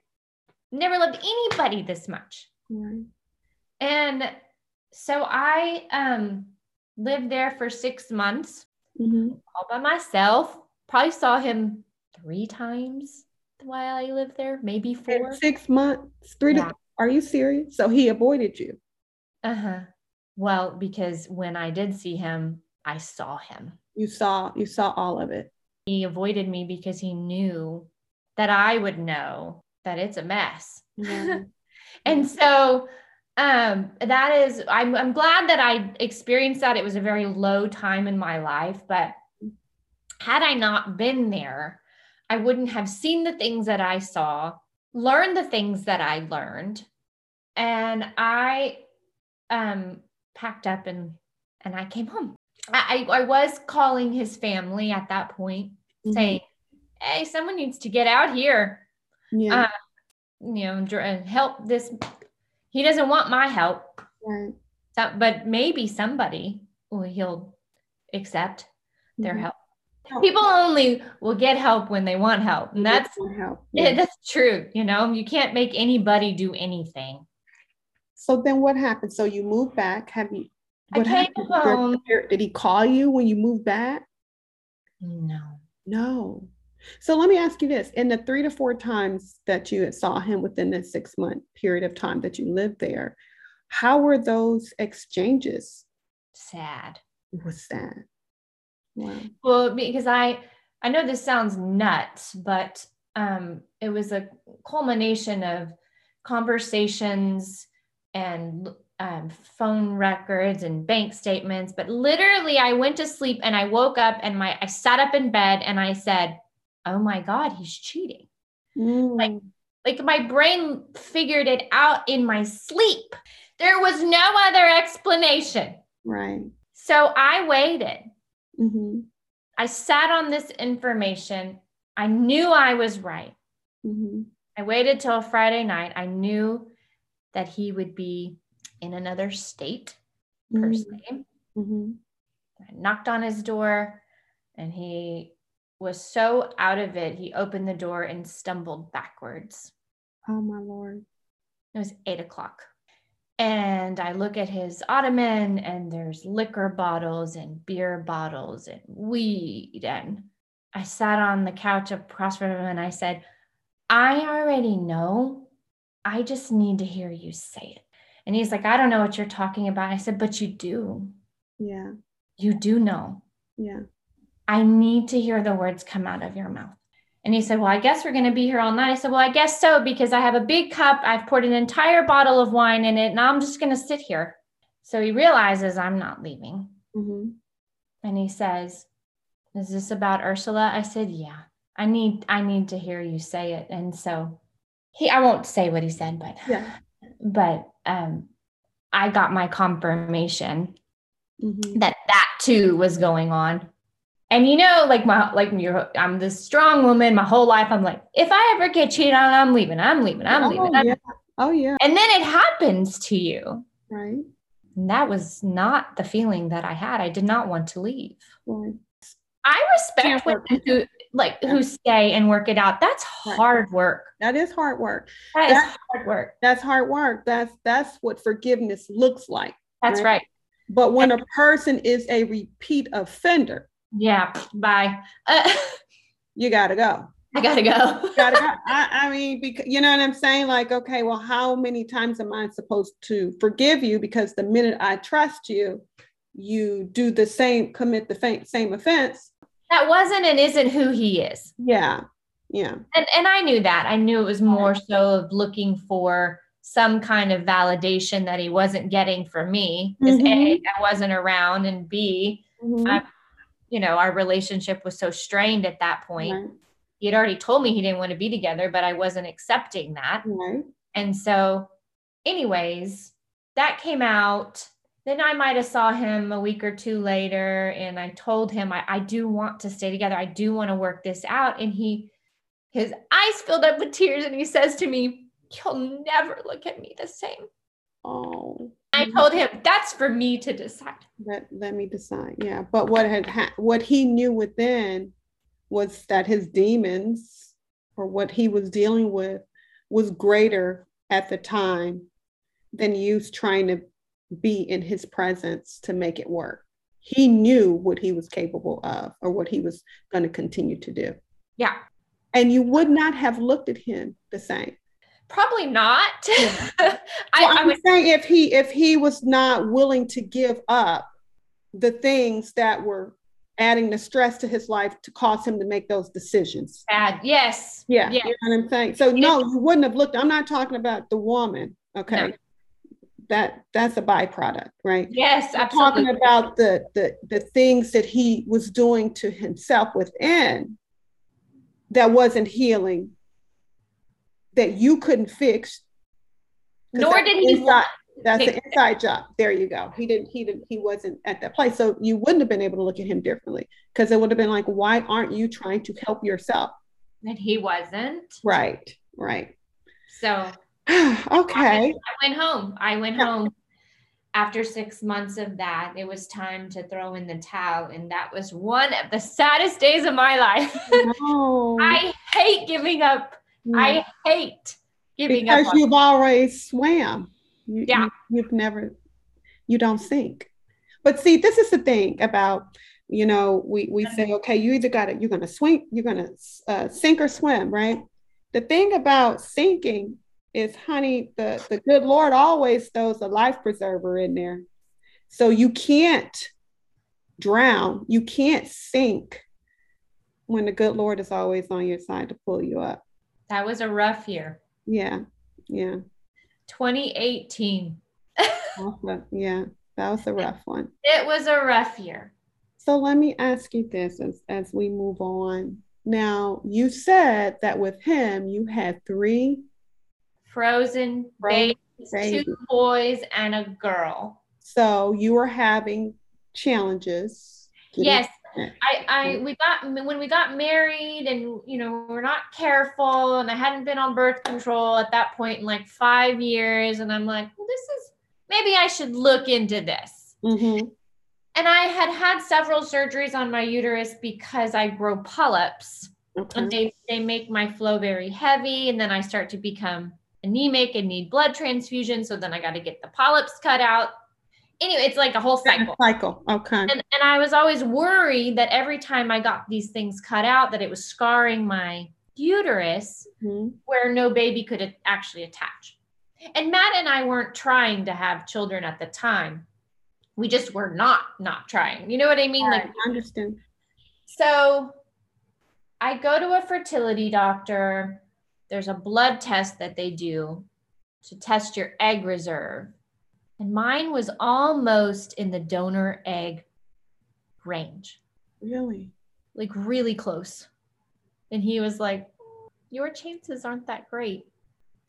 never loved anybody this much. Right. And so I um lived there for six months mm-hmm. all by myself. Probably saw him three times while I lived there, maybe four. six months, three yeah. to are you serious? So he avoided you. Uh-huh. Well, because when I did see him, I saw him. You saw you saw all of it. He avoided me because he knew that I would know that it's a mess. Yeah. [laughs] and so um that is I'm, I'm glad that i experienced that it was a very low time in my life but had i not been there i wouldn't have seen the things that i saw learned the things that i learned and I um packed up and and I came home. I I was calling his family at that point, mm-hmm. saying, "Hey, someone needs to get out here. Yeah, uh, you know, help this. He doesn't want my help, right? So, but maybe somebody will he'll accept their mm-hmm. help." People only will get help when they want help, and that's help. [laughs] Yeah. that's true. You know, you can't make anybody do anything. So then what happened? So you moved back. Have you? What home. Did he call you when you moved back? No. No. So let me ask you this: in the three to four times that you saw him within the six month period of time that you lived there, how were those exchanges? Sad. It was sad. Wow. Well, because I I know this sounds nuts, but um, it was a culmination of conversations and um, phone records and bank statements. But literally, I went to sleep and I woke up and my I sat up in bed and I said, "Oh my God, he's cheating!" Mm. Like, like my brain figured it out in my sleep. There was no other explanation. Right. So I waited. Mm-hmm. I sat on this information. I knew I was right. Mm-hmm. I waited till Friday night. I knew that he would be in another state per mm-hmm. se. Mm-hmm. I knocked on his door and he was so out of it, he opened the door and stumbled backwards. Oh, my Lord. It was eight o'clock. And I look at his ottoman and there's liquor bottles and beer bottles and weed. And I sat on the couch across from him and I said, I already know I just need to hear you say it. And he's like, I don't know what you're talking about. I said, but you do. Yeah. You do know. Yeah. I need to hear the words come out of your mouth. And he said, Well, I guess we're going to be here all night. I said, Well, I guess so, because I have a big cup. I've poured an entire bottle of wine in it, and I'm just going to sit here. So he realizes I'm not leaving. Mm-hmm. And he says, Is this about Ursula? I said, Yeah. I need I need to hear you say it. And so he I won't say what he said, but yeah. But um I got my confirmation mm-hmm. that that too was going on. And you know, like my like you I'm this strong woman my whole life. I'm like, if I ever get cheated on, I'm leaving. I'm leaving. I'm oh, leaving. I'm yeah. Oh yeah. And then it happens to you. Right. And that was not the feeling that I had. I did not want to leave. Right. I respect women who like who stay and work it out. That's hard work. That is hard work. That that's, is hard work. That's hard work. That's that's what forgiveness looks like. That's right. right. But when a person is a repeat offender, yeah, bye. Uh, [laughs] you gotta go. I gotta go. gotta go. I, I mean, because you know what I'm saying? Like, okay, well, how many times am I supposed to forgive you? Because the minute I trust you, you do the same, commit the same offense that wasn't and isn't who he is. Yeah. Yeah. And and I knew that. I knew it was more so of looking for some kind of validation that he wasn't getting from me because mm-hmm. A, I wasn't around, and B, mm-hmm. I, you know, our relationship was so strained at that point. Right. He had already told me he didn't want to be together, but I wasn't accepting that. Right. And so, anyways, that came out then I might have saw him a week or two later and I told him I, I do want to stay together. I do want to work this out. And he his eyes filled up with tears and he says to me, You'll never look at me the same. Oh. I mm-hmm. told him that's for me to decide. Let, let me decide. Yeah. But what had ha- what he knew within was that his demons or what he was dealing with was greater at the time than you trying to be in his presence to make it work. He knew what he was capable of or what he was going to continue to do. Yeah. And you would not have looked at him the same. Probably not. [laughs] Yeah. I, well, I'm saying if he if he was not willing to give up the things that were adding the stress to his life to cause him to make those decisions. Bad. Yes. Yeah. Yes. You know what I'm saying? So no, you wouldn't have looked. I'm not talking about the woman. Okay. No that that's a byproduct, right? Yes, absolutely. I'm talking about the the the things that he was doing to himself within that wasn't healing, that you couldn't fix, Nor did he inside, that's an inside job. There you go. He didn't, he didn't, he wasn't at that place. So you wouldn't have been able to look at him differently because it would have been like, why aren't you trying to help yourself? And he wasn't. Right, right. So [sighs] okay. I went home. I went home after six months of that. It was time to throw in the towel. And that was one of the saddest days of my life. [laughs] No. I hate giving up. I hate giving because up. on- you've always swam. You, Yeah. You, have never, you don't sink. But see, this is the thing about, you know, we, we say, okay, you either got it you're going to swing, you're going to uh, sink or swim, right? The thing about sinking is, honey, the, the good Lord always throws a life preserver in there. So you can't drown, you can't sink when the good Lord is always on your side to pull you up. That was a rough year. Yeah. Yeah. 2018. Yeah, that was a rough one. It was a rough year. So let me ask you this as, as we move on. Now, you said that with him, you had three. Frozen Frozen babies, babies. two boys and a girl. So you were having challenges. Yes. I, I we got when we got married and you know we're not careful and I hadn't been on birth control at that point in like five years and I'm like well this is maybe I should look into this Mhm. and I had had several surgeries on my uterus because I grow polyps Okay. and they they make my flow very heavy and then I start to become anemic and need blood transfusion so then I got to get the polyps cut out anyway it's like a whole cycle Cycle. Okay. and, and I was always worried that every time I got these things cut out, that it was scarring my uterus Mhm. where no baby could actually attach. And Matt and I weren't trying to have children at the time. We just were not not trying. You know what I mean? Like I understand. so I go to a fertility doctor. There's a blood test that they do to test your egg reserve. And mine was almost in the donor egg range Really? like really close. And he was like, Your chances aren't that great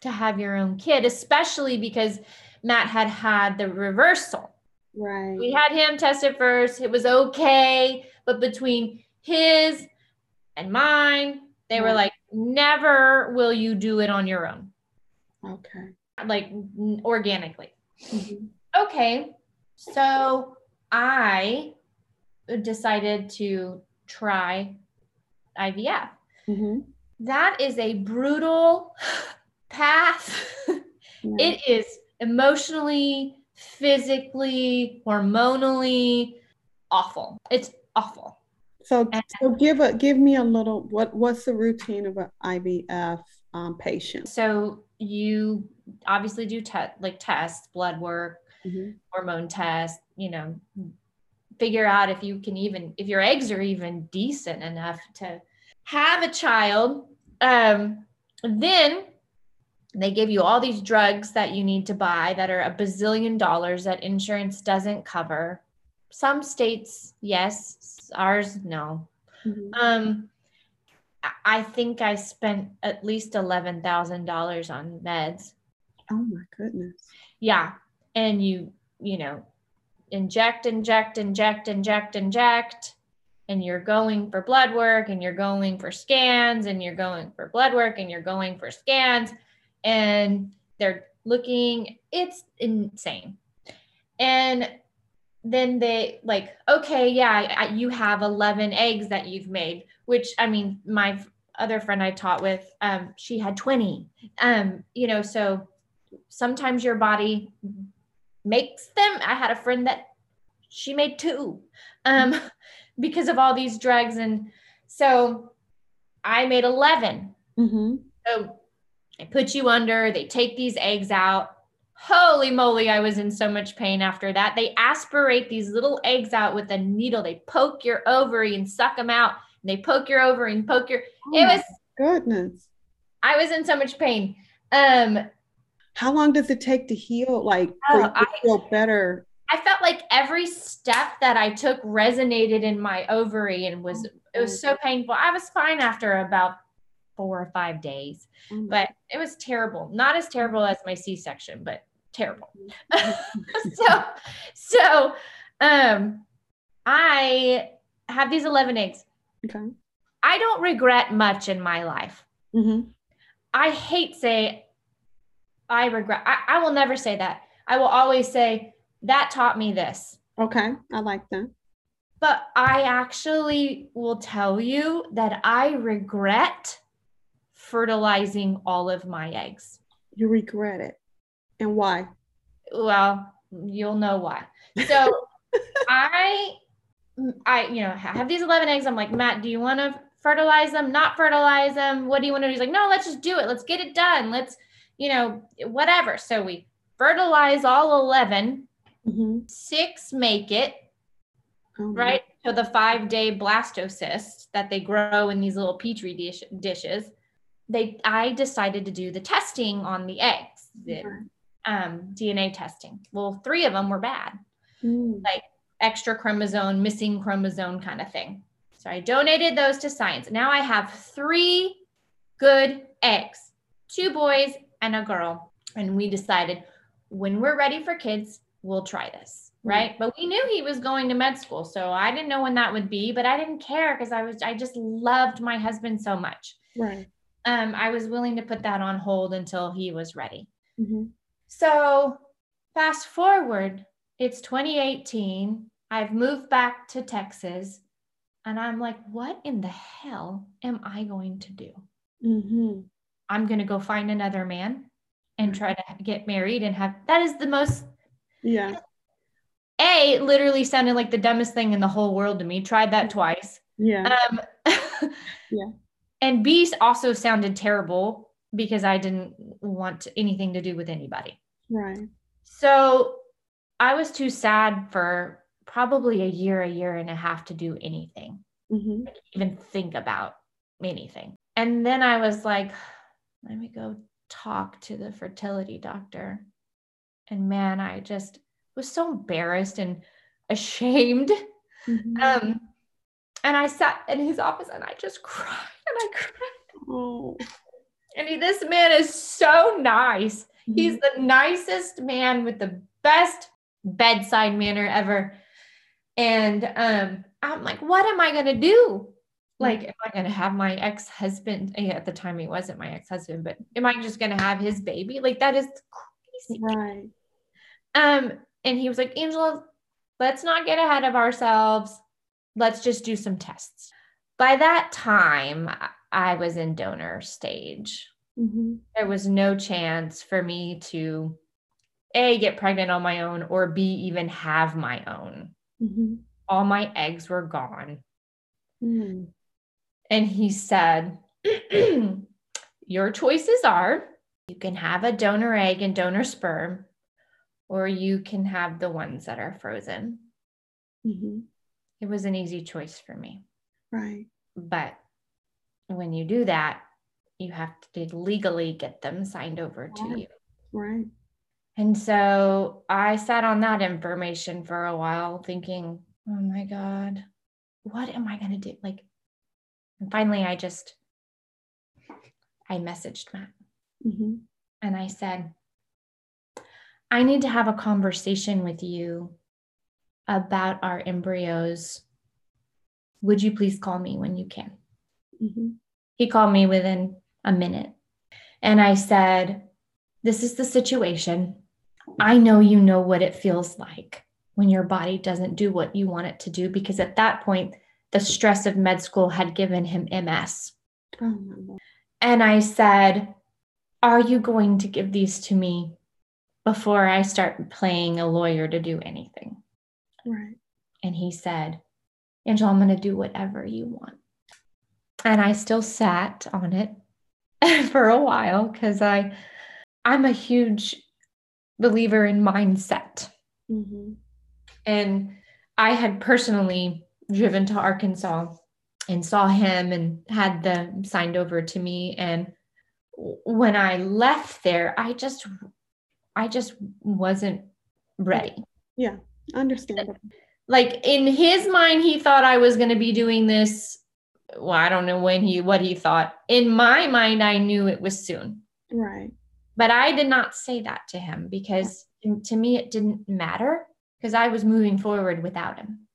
to have your own kid, especially because Matt had had the reversal. Right. We had him tested first, it was okay. But between his and mine, they were like, Never will you do it on your own, Okay. like n- organically. Mhm. Okay. So I decided to try IVF. Mhm. That is a brutal [laughs] path. Yeah. it is emotionally, physically, hormonally awful. It's awful. So, And- so give a give me a little. What what's the routine of an IVF um, patient? So you obviously do te- like tests, blood work, Mhm. hormone test, you know, figure out if you can even if your eggs are even decent enough to have a child. Um, then they give you all these drugs that you need to buy that are a bazillion dollars that insurance doesn't cover. Some states, yes, ours, no. Mhm. Um, I- think I spent at least eleven thousand dollars on meds. Oh my goodness. Yeah. And you, you know, inject, inject, inject, inject, inject. And you're going for blood work and you're going for scans and you're going for blood work and you're going for scans. And they're looking, it's insane. And then they like, okay, yeah, you have 11 eggs that you've made, which I mean, my other friend I taught with, um, she had 20. Um, you know, so sometimes your body makes them. I had a friend that she made two um, [laughs] because of all these drugs. And so I made 11. Mm-hmm. So they put you under, they take these eggs out. Holy moly, I was in so much pain after that. They aspirate these little eggs out with a needle. They poke your ovary and suck them out. And they poke your ovary and poke your. Oh it was. goodness. I was in so much pain. Um, How long does it take to heal? Like Oh, I- feel better? I felt like every step that I took resonated in my ovary and was it was so painful. I was fine after about four or five days, mm-hmm. but it was terrible. Not as terrible as my C section, but terrible. Mm-hmm. [laughs] so, so, um, I have these 11 eggs. Okay. I don't regret much in my life. Mm-hmm. I hate say I regret. I, I will never say that. I will always say that taught me this. Okay. I like that. But I actually will tell you that I regret fertilizing all of my eggs. You regret it. And why? Well, you'll know why. So [laughs] I I you know have these 11 eggs. I'm like, Matt, do you want to fertilize them, not fertilize them? What do you want to do? He's like, no, let's just do it. Let's get it done. Let's, you know, whatever. So we fertilize all 11, mm-hmm. six make it, oh, right? So the five day blastocyst that they grow in these little petri dish, dishes. They, I decided to do the testing on the eggs, the um, DNA testing. Well, three of them were bad, mm. like extra chromosome, missing chromosome kind of thing. So I donated those to science. Now I have three good eggs, two boys and a girl. And we decided when we're ready for kids, we'll try this. Right. Mm-hmm. But we knew he was going to med school. So I didn't know when that would be, but I didn't care because I was, I just loved my husband so much. Right. Um, I was willing to put that on hold until he was ready. Mm-hmm. So fast forward, it's 2018. I've moved back to Texas. And I'm like, what in the hell am I going to do? Mm-hmm. I'm going to go find another man and try to get married and have that is the most, yeah. A literally sounded like the dumbest thing in the whole world to me. Tried that twice. Yeah. Um, [laughs] yeah. And B also sounded terrible because I didn't want anything to do with anybody. Right. So I was too sad for probably a year, a year and a half to do anything, mm-hmm. even think about anything. And then I was like, let me go talk to the fertility doctor. And man, I just was so embarrassed and ashamed. Mm-hmm. Um, and I sat in his office and I just cried and I cried. Oh. And he, this man is so nice. Mm-hmm. He's the nicest man with the best bedside manner ever. And um, I'm like, what am I going to do? Like, am I going to have my ex husband? At the time, he wasn't my ex husband, but am I just going to have his baby? Like, that is crazy. Right. Um, and he was like, Angela, let's not get ahead of ourselves. Let's just do some tests. By that time, I was in donor stage. Mm-hmm. There was no chance for me to A, get pregnant on my own, or B, even have my own. Mm-hmm. All my eggs were gone. Mm. And he said, [clears throat] Your choices are you can have a donor egg and donor sperm, or you can have the ones that are frozen. Mm-hmm. It was an easy choice for me. Right. But when you do that, you have to legally get them signed over to you. Right. And so I sat on that information for a while thinking, oh my God, what am I going to do? Like, and finally, I just, I messaged Matt mm-hmm. and I said, I need to have a conversation with you about our embryos. Would you please call me when you can? Mm-hmm. He called me within a minute. And I said, This is the situation. I know you know what it feels like when your body doesn't do what you want it to do, because at that point, the stress of med school had given him MS. Oh, and I said, Are you going to give these to me before I start playing a lawyer to do anything? Right. And he said, Angela, I'm going to do whatever you want. And I still sat on it [laughs] for a while because I I'm a huge believer in mindset. Mm-hmm. And I had personally driven to Arkansas and saw him and had them signed over to me. And when I left there, I just, I just wasn't ready. Yeah, understandable. Like in his mind, he thought I was going to be doing this well, I don't know when he what he thought. In my mind, I knew it was soon. Right. But I did not say that to him because to me it didn't matter because I was moving forward without him.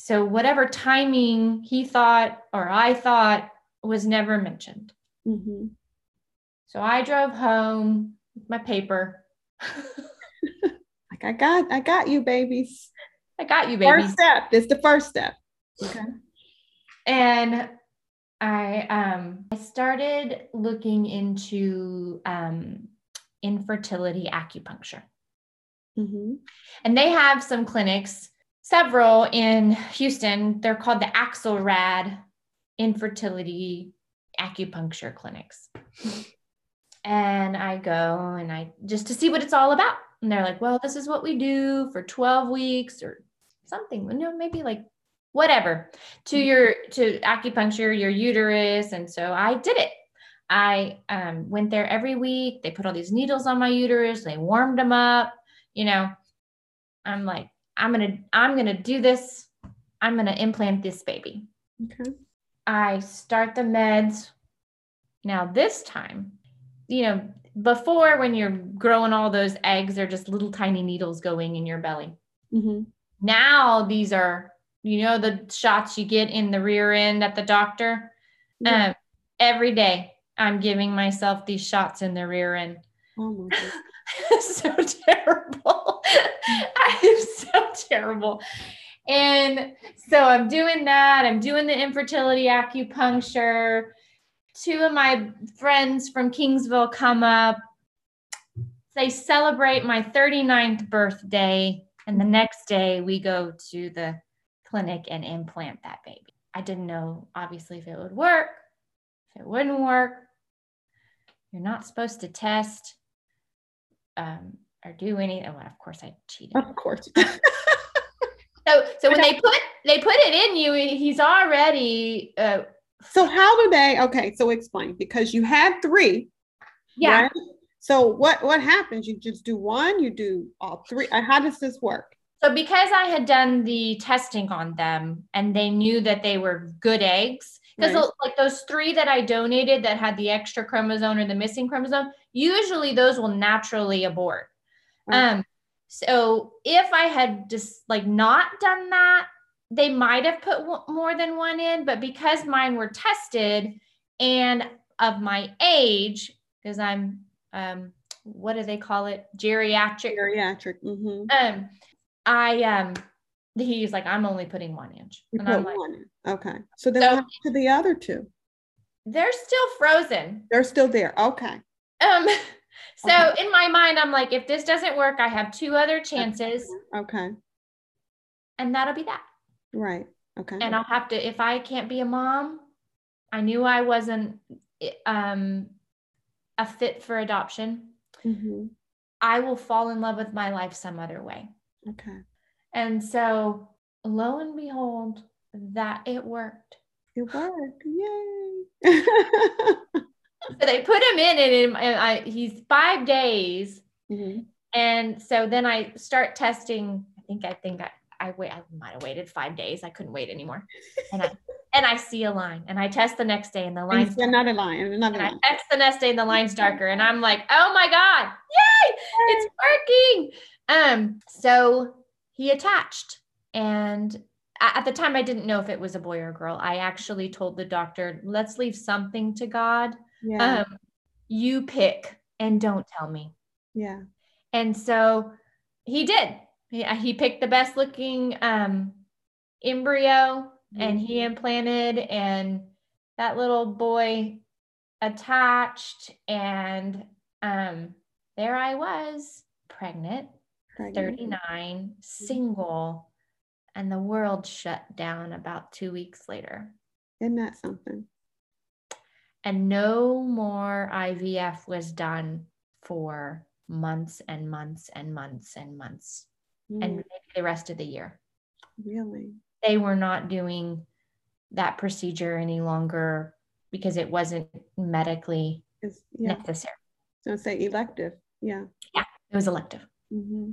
So whatever timing he thought or I thought was never mentioned. Mm-hmm. So I drove home with my paper. [laughs] like I got, I got you, babies. I got you, babies. First step. This the first step. Okay. And I um I started looking into um infertility acupuncture. Mm-hmm. And they have some clinics, several in Houston. They're called the Axelrad Infertility Acupuncture Clinics. And I go and I just to see what it's all about. And they're like, well, this is what we do for 12 weeks or something, you know, maybe like whatever to Mm-hmm. your to acupuncture your uterus. And so I did it. I um, went there every week. They put all these needles on my uterus. They warmed them up. You know, I'm like, I'm gonna, I'm gonna do this. I'm gonna implant this baby. Okay. I start the meds. Now this time, you know, before when you're growing all those eggs, they're just little tiny needles going in your belly. Mm-hmm. Now these are, you know, the shots you get in the rear end at the doctor. Yeah. Um, every day I'm giving myself these shots in the rear end. Oh my [laughs] God. so terrible. [laughs] I am so terrible. And so I'm doing that. I'm doing the infertility acupuncture. Two of my friends from Kingsville come up. They celebrate my 39th birthday. And the next day we go to the clinic and implant that baby. I didn't know, obviously, if it would work, if it wouldn't work. You're not supposed to test um, or do anything. Well, of course, I cheated. Of course. [laughs] So, so when they put they put it in you, he's already. Uh, so how do they? Okay, so explain because you had three. yeah. Right? So what what happens? You just do one. You do all three. Uh, How does this work? So because I had done the testing on them and they knew that they were good eggs, because Right. like those three that I donated that had the extra chromosome or the missing chromosome, usually those will naturally abort. Okay. Um, so if I had just like not done that, they might have put w- more than one in, but because mine were tested and of my age, because I'm um, what do they call it? Geriatric Geriatric. Mm-hmm. um i um he's like i'm only putting one inch You and put i'm like one. in. Okay. So then So- what to the other two? they're still frozen They're still there. Okay. um [laughs] so Okay. in my mind i'm like if this doesn't work i have two other chances Okay. and that'll be that Right. Okay. and i'll have to if i can't be a mom i knew i wasn't um a fit for adoption hmm i will fall in love with my life some other way Okay. and so lo and behold that it worked It worked. Yay. [laughs] So they put him in and, and I, he's five days. Mhm. And so then I start testing. I think I think I, I wait. I might have waited five days. I couldn't wait anymore. And I [laughs] and I see a line, and I test the next day, and the And you line's see another line and another and I line. test the next day, and the [laughs] line's darker, and I'm like, oh my god, yay, it's working. Um, so he attached, and at the time I didn't know if it was a boy or a girl. I actually told the doctor, let's leave something to God. Yeah. Um, you pick and don't tell me. yeah. And so he did. He, uh, he picked the best looking um, embryo and he implanted, and that little boy attached. And um, there I was, pregnant, Pregnant. 39, single, and the world shut down about two weeks later. Isn't that something? And no more IVF was done for months and months and months and months and Mm, maybe the rest of the year. really. They were not doing that procedure any longer because it wasn't medically yeah. necessary. I say elective. Yeah. Yeah, it was elective. hmm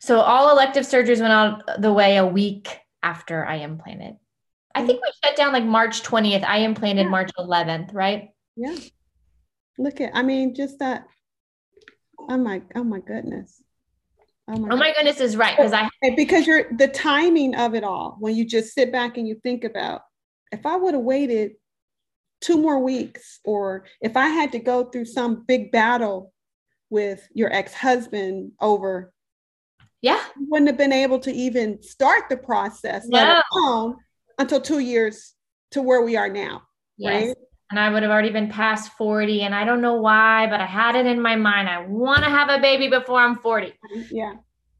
So all elective surgeries went out the way a week after I implanted. I think we shut down like March 20th. I implanted Yeah. March 11th, right? Yeah. Look at, I mean, just that. Oh my, oh my goodness. Oh my, Oh my goodness is right because I because you're the timing of it all, when you just sit back and you think about if I would have waited two more weeks, or if I had to go through some big battle with your ex-husband over, yeah you wouldn't have been able to even start the process, let alone until two years to where we are now. yes. Right. And I would have already been past 40 and I don't know why, but I had it in my mind. I want to have a baby before I'm 40. Yeah.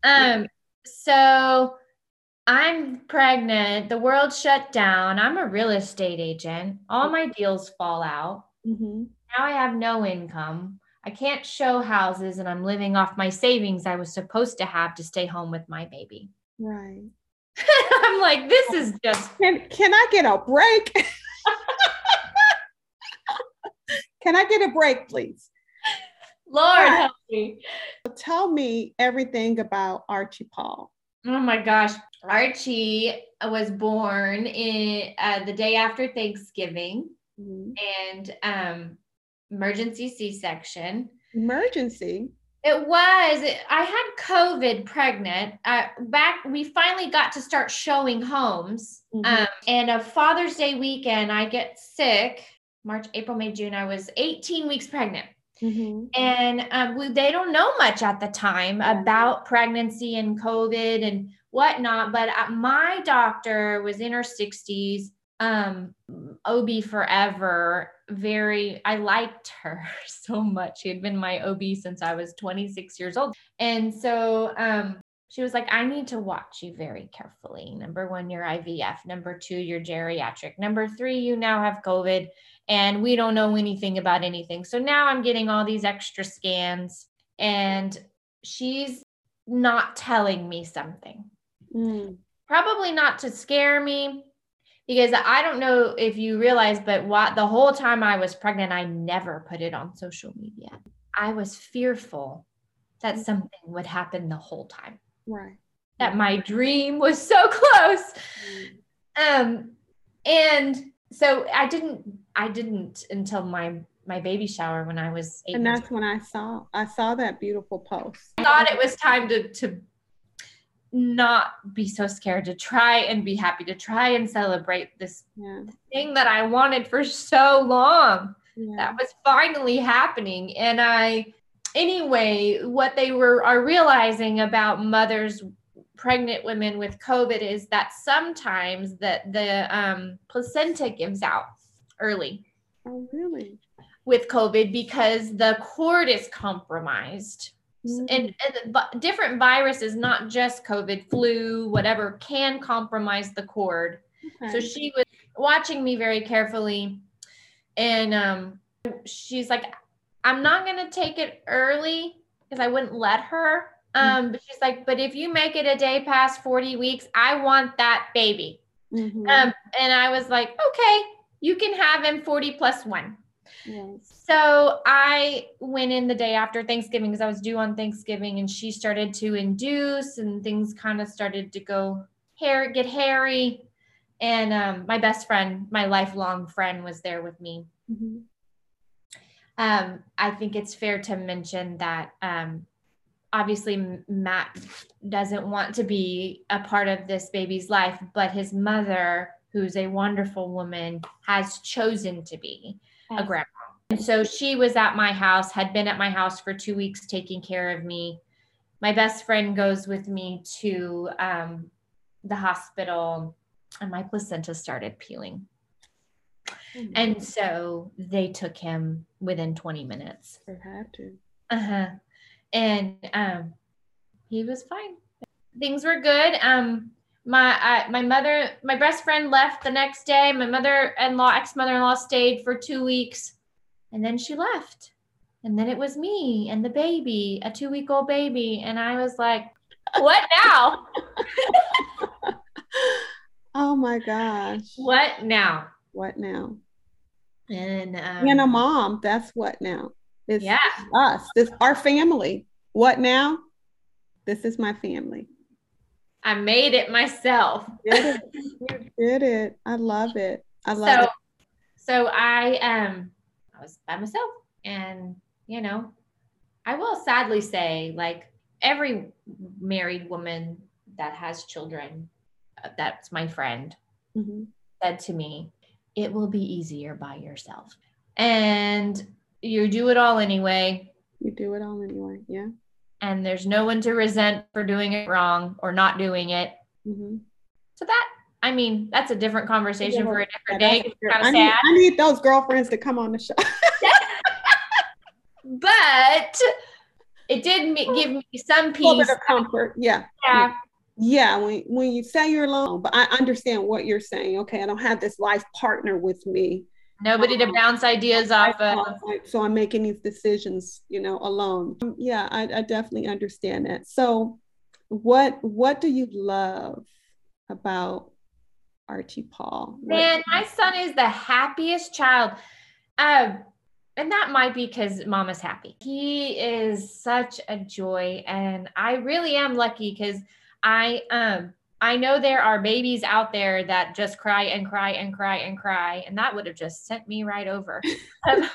Um, so I'm pregnant. The world shut down. I'm a real estate agent. All my deals fall out. Mhm. Now I have no income. I can't show houses and I'm living off my savings I was supposed to have to stay home with my baby. Right. [laughs] I'm like, this is just Can can I get a break? [laughs] can I get a break, please? Lord Right. help me. Tell me everything about Archie Paul. Oh my gosh. Archie was born in uh, the day after Thanksgiving Mhm. and um, emergency C-section. Emergency. It was. I had COVID pregnant. Uh, back, we finally got to start showing homes. Mhm. Um, and a Father's Day weekend, I get sick. March, April, May, June. I was 18 weeks pregnant. Mhm. And um, we, they don't know much at the time about pregnancy and COVID and whatnot. But uh, my doctor was in her 60s, um, OB forever. Very, I liked her [laughs] so much. She had been my OB since I was 26 years old. And so um, she was like, I need to watch you very carefully. Number one, your IVF. Number two, your geriatric. Number three, you now have COVID and we don't know anything about anything. So now I'm getting all these extra scans and she's not telling me something. Mm. Probably not to scare me because I don't know if you realize, but what the whole time I was pregnant, I never put it on social media. I was fearful that something would happen the whole time, Right. that my dream was so [laughs] close. Mm. Um, and so I didn't, I didn't until my my baby shower when I was eight. And that's when I saw I saw that beautiful post. I thought it was time to to not be so scared to try and be happy to try and celebrate this Yeah. thing that I wanted for so long. Yeah. That was finally happening. And I anyway, what they were are realizing about mothers pregnant women with COVID is that sometimes that the um, placenta gives out early oh really? with COVID because the cord is compromised. Mm. and, and different viruses, not just COVID, flu, whatever, can compromise the cord. Okay. So she was watching me very carefully, and um, she's like, "I'm not gonna take it early because I wouldn't let her." Um, but she's like, "But if you make it a day past 40 weeks, I want that baby." Mhm. Um, and I was like, "Okay, you can have him 40 plus one." Yes. So I went in the day after Thanksgiving because I was due on Thanksgiving and she started to induce and things kind of started to go hair get hairy. And um, my best friend, my lifelong friend, was there with me. Mhm. Um, I think it's fair to mention that um, obviously Matt doesn't want to be a part of this baby's life, but his mother, who's a wonderful woman, has chosen to be a grandma. And so she was at my house, had been at my house for two weeks taking care of me. My best friend goes with me to um, the hospital, and my placenta started peeling. Oh, And so they took him within 20 minutes. they had to. Uh-huh. And um, he was fine. Things were good. Um, my my mother, my best friend left the next day. My mother-in-law, ex-mother-in-law, stayed for two weeks, and then she left. And then it was me and the baby, a two-week-old baby, and I was like, "What now? [laughs] Oh my gosh. what now?" What now? And um, Being a mom, that's what now. It's yeah, us. This our family. What now? This is my family. I made it myself. You did it. You did it. I love it. I love so, it. So I um I was by myself and you know, I will sadly say like every married woman that has children uh, that's my friend Mhm. said to me, it will be easier by yourself. And you do it all anyway. You do it all anyway. Yeah. And there's no one to resent for doing it wrong or not doing it. Mhm. So that, I mean, that's a different conversation for a different Yeah, day. that's It's good. kind I need. I need those girlfriends to come on the show. [laughs] But it did me, give me some A little peace. bit of comfort. Yeah. Yeah. Yeah. When when you say you're alone, but I understand what you're saying. Okay, I don't have this life partner with me. Nobody to bounce ideas off of. So I'm making these decisions, you know, alone. Um, Yeah, I, I definitely understand that. So, what what do you love about Archie Paul? What- Man, my son is the happiest child. Um, and that might be because mama's happy. He is such a joy. And I really am lucky because I um I know there are babies out there that just cry and cry and cry and cry. And that would have just sent me right over. [laughs] Um?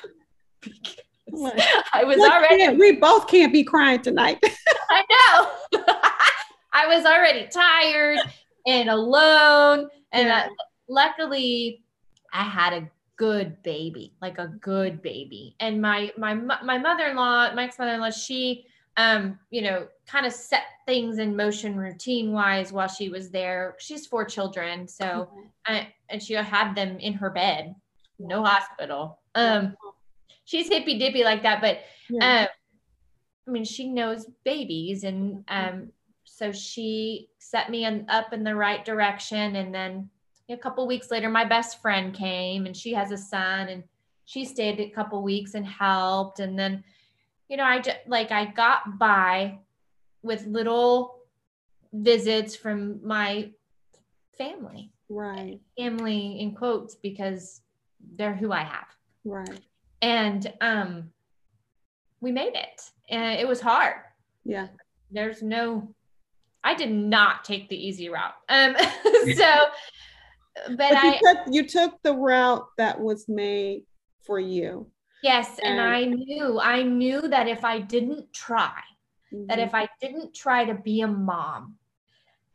I was we already can't- we both can't be crying tonight. [laughs] I know. [laughs] I was already tired and alone. And Yeah. I- luckily, I had a good baby, like a good baby. And my my my mother-in-law, my ex-mother-in-law, she um, you know, kind of set things in motion routine wise while she was there. She's four children, so I, and she had them in her bed, no hospital. Um, she's hippy dippy like that, but Yeah. um, I mean, she knows babies, and um, so she set me in, up in the right direction. And then a couple weeks later, my best friend came, and she has a son, and she stayed a couple weeks and helped. And then, you know, I just like I got by with little visits from my family, right, family in quotes because they're who I have right. and um we made it and it was hard Yeah. there's no i did not take the easy route um [laughs] so but But you i took you took the route that was made for you. Yes and and- i knew i knew that if i didn't try that Mhm. if i didn't try to be a mom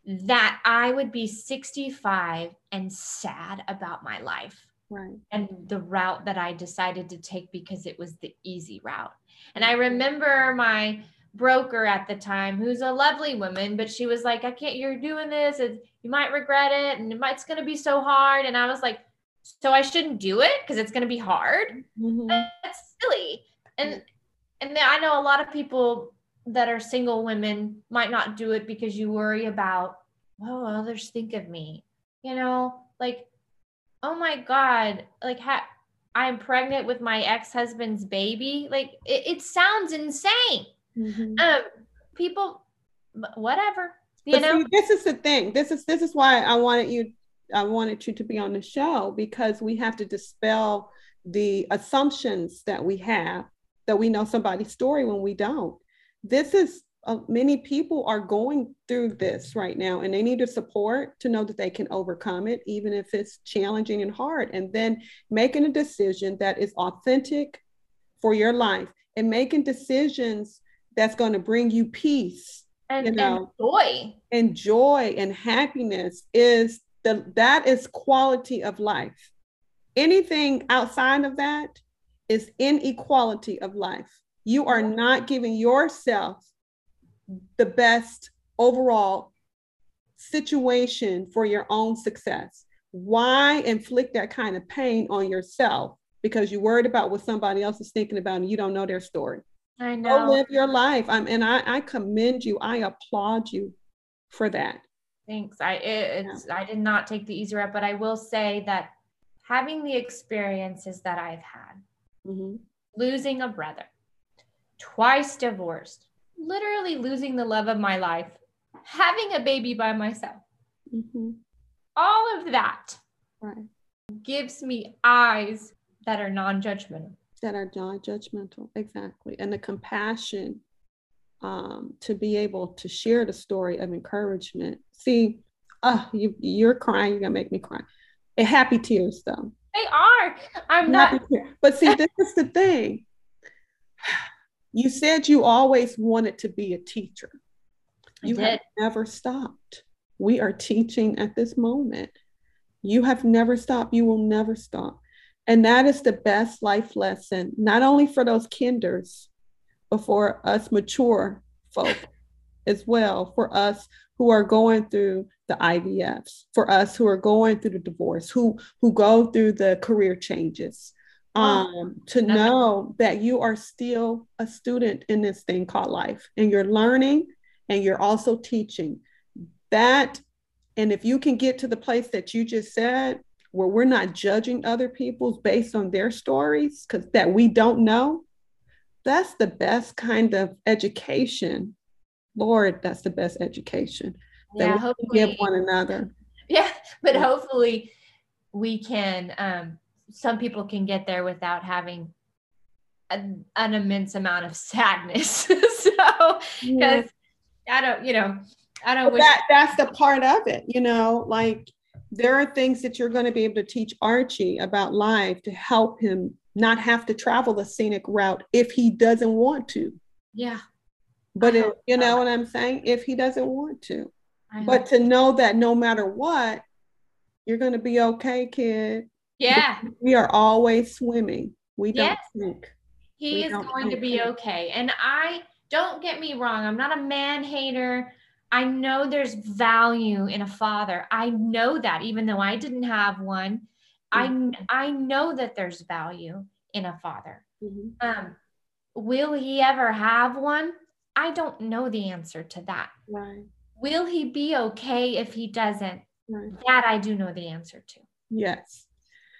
that i would be 65 and sad about my life right. and the route that I decided to take because it was the easy route. And I remember my broker at the time, who's a lovely woman, but she was like, I can't, you're doing this, and you might regret it, and it might, it's going to be so hard. And I was like, so I shouldn't do it because it's going to be hard. Mhm. That's silly. And and I know a lot of people that are single women might not do it because you worry about, what will others think of me? You know, like, oh my God, like ha- I'm pregnant with my ex-husband's baby. Like it, it sounds insane. Mhm. Um, people, whatever, you But know. see, this is the thing. This is this is why I wanted you I wanted you to be on the show because we have to dispel the assumptions that we have that we know somebody's story when we don't. This is uh, many people are going through this right now and they need the support to know that they can overcome it even if it's challenging and hard and then making a decision that is authentic for your life and making decisions that's going to bring you peace and, you and joy. and joy and happiness is the that is quality of life. Anything outside of that is inequality of life. You are not giving yourself the best overall situation for your own success. Why inflict that kind of pain on yourself? Because you're worried about what somebody else is thinking about and you don't know their story. I know. go live your life. Um, and I, I commend you. I applaud you for that Thanks. I it, it's I did not take the easy route, but I will say that having the experiences that I've had, Mhm. losing a brother, twice divorced, literally losing the love of my life, having a baby by myself, Mhm. all of that right gives me eyes that are non-judgmental. that are non-judgmental exactly and the compassion um, to be able to share the story of encouragement. See, uh, you, you're crying, you're gonna make me cry. And happy tears though. They are. I'm not. But see, this is the thing. You said you always wanted to be a teacher. You have never stopped. We are teaching at this moment. You have never stopped. You will never stop. And that is the best life lesson, not only for those kinders, but for us mature folk as well, for us who are going through the IVFs, for us who are going through the divorce, who who go through the career changes, oh, um, to know that you are still a student in this thing called life, and you're learning, and you're also teaching. That, and if you can get to the place that you just said, where we're not judging other people's based on their stories, because that we don't know, that's the best kind of education Lord, that's the best education that yeah, we give one another. [laughs] Yeah, but hopefully we can. Um, some people can get there without having an, an immense amount of sadness. [laughs] so, because yeah. I don't, you know, I don't. Wish- that that's the part of it, you know, like there are things that you're going to be able to teach Archie about life to help him not have to travel the scenic route if he doesn't want to. Yeah. But if, you know what I'm saying? If he doesn't want to, but to know that no matter what, you're going to be okay, kid. Yeah. We are always swimming. We don't yes. sink. He we is going to be okay. And I don't get me wrong, I'm not a man hater. I know there's value in a father. I know that even though I didn't have one, mm-hmm. I I know that there's value in a father. Mm-hmm. Um, will he ever have one? I don't know the answer to that. Right. Will he be okay if he doesn't? Right. That I do know the answer to. Yes.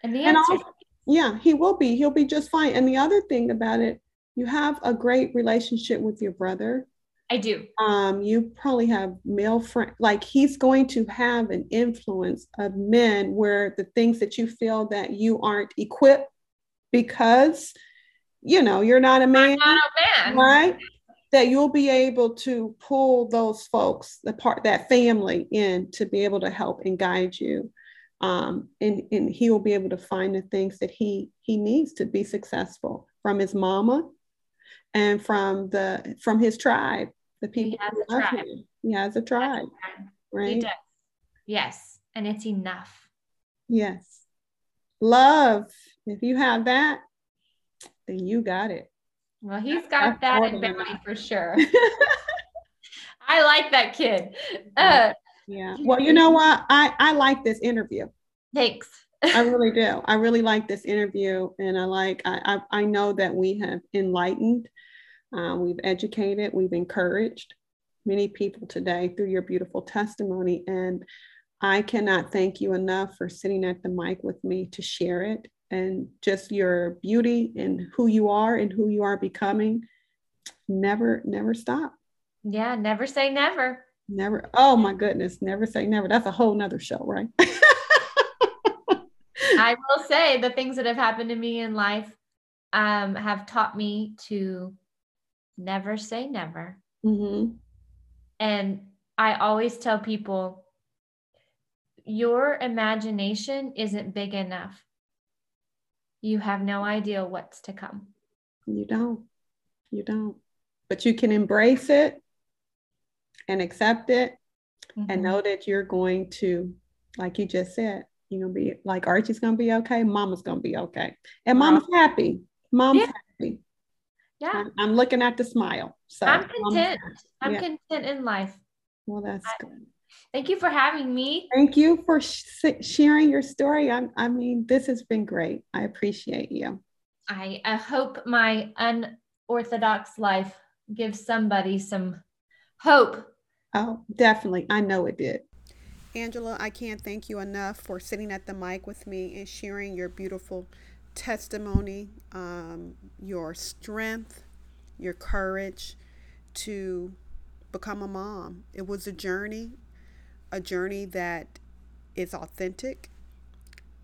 And the answer and also, yeah, he will be. He'll be just fine. And the other thing about it, you have a great relationship with your brother. I do. Um, you probably have male friend like he's going to have an influence of men where the things that you feel that you aren't equipped because you know you're not a man, not a man. right that you'll be able to pull those folks, the part that family in to be able to help and guide you. Um, and, and he will be able to find the things that he he needs to be successful from his mama and from the from his tribe, the people he who love tribe. him. He has a tribe, right? He does. Yes, and it's enough. Yes, love. If you have that, then you got it. Well, he's got that in Bounty for sure. [laughs] [laughs] I like that kid. Uh, yeah. Well, you know what? I, I like this interview. Thanks. I really do. I really like this interview. And I like, I, I, I know that we have enlightened, uh, we've educated, we've encouraged many people today through your beautiful testimony. And I cannot thank you enough for sitting at the mic with me to share it and just your beauty and who you are and who you are becoming never never stop yeah never say never never oh my goodness never say never that's a whole nother show right [laughs] i will say the things that have happened to me in life um, have taught me to never say never mm-hmm. and i always tell people your imagination isn't big enough you have no idea what's to come. You don't. You don't. But you can embrace it and accept it mm-hmm. and know that you're going to, like you just said, you're gonna be like Archie's gonna be okay, mama's gonna be okay. And mama's happy. Mom's yeah. happy. Yeah. I'm, I'm, looking at the smile. So I'm content. I'm yeah. content in life. Well, that's I, good. Thank you for having me. Thank you for sh- sharing your story. I, I mean, this has been great. I appreciate you. I, I hope my unorthodox life gives somebody some hope. Oh, definitely. I know it did. Angela, I can't thank you enough for sitting at the mic with me and sharing your beautiful testimony, um, your strength, your courage to become a mom. It was a journey, a journey that is authentic.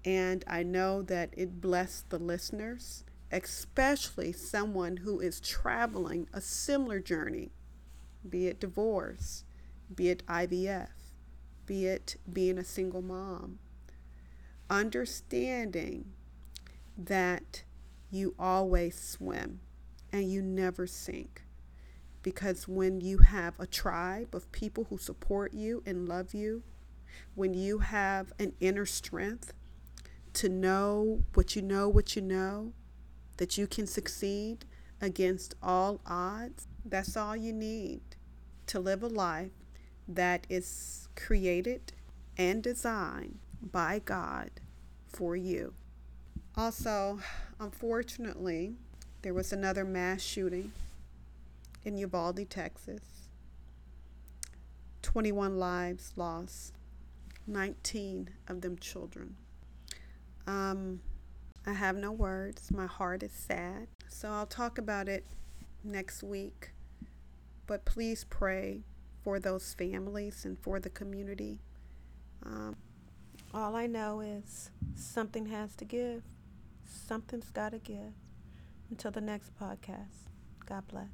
And I know that it blessed the listeners, especially someone who is traveling a similar journey be it divorce, be it IVF, be it being a single mom. Understanding that you always swim and you never sink. Because when you have a tribe of people who support you and love you, when you have an inner strength to know what you know, what you know, that you can succeed against all odds, that's all you need to live a life that is created and designed by God for you. Also, unfortunately, there was another mass shooting in Uvalde, Texas. 21 lives lost, 19 of them children. Um, I have no words. My heart is sad. So I'll talk about it next week. But please pray for those families and for the community. Um, all I know is something has to give. Something's got to give. Until the next podcast, God bless.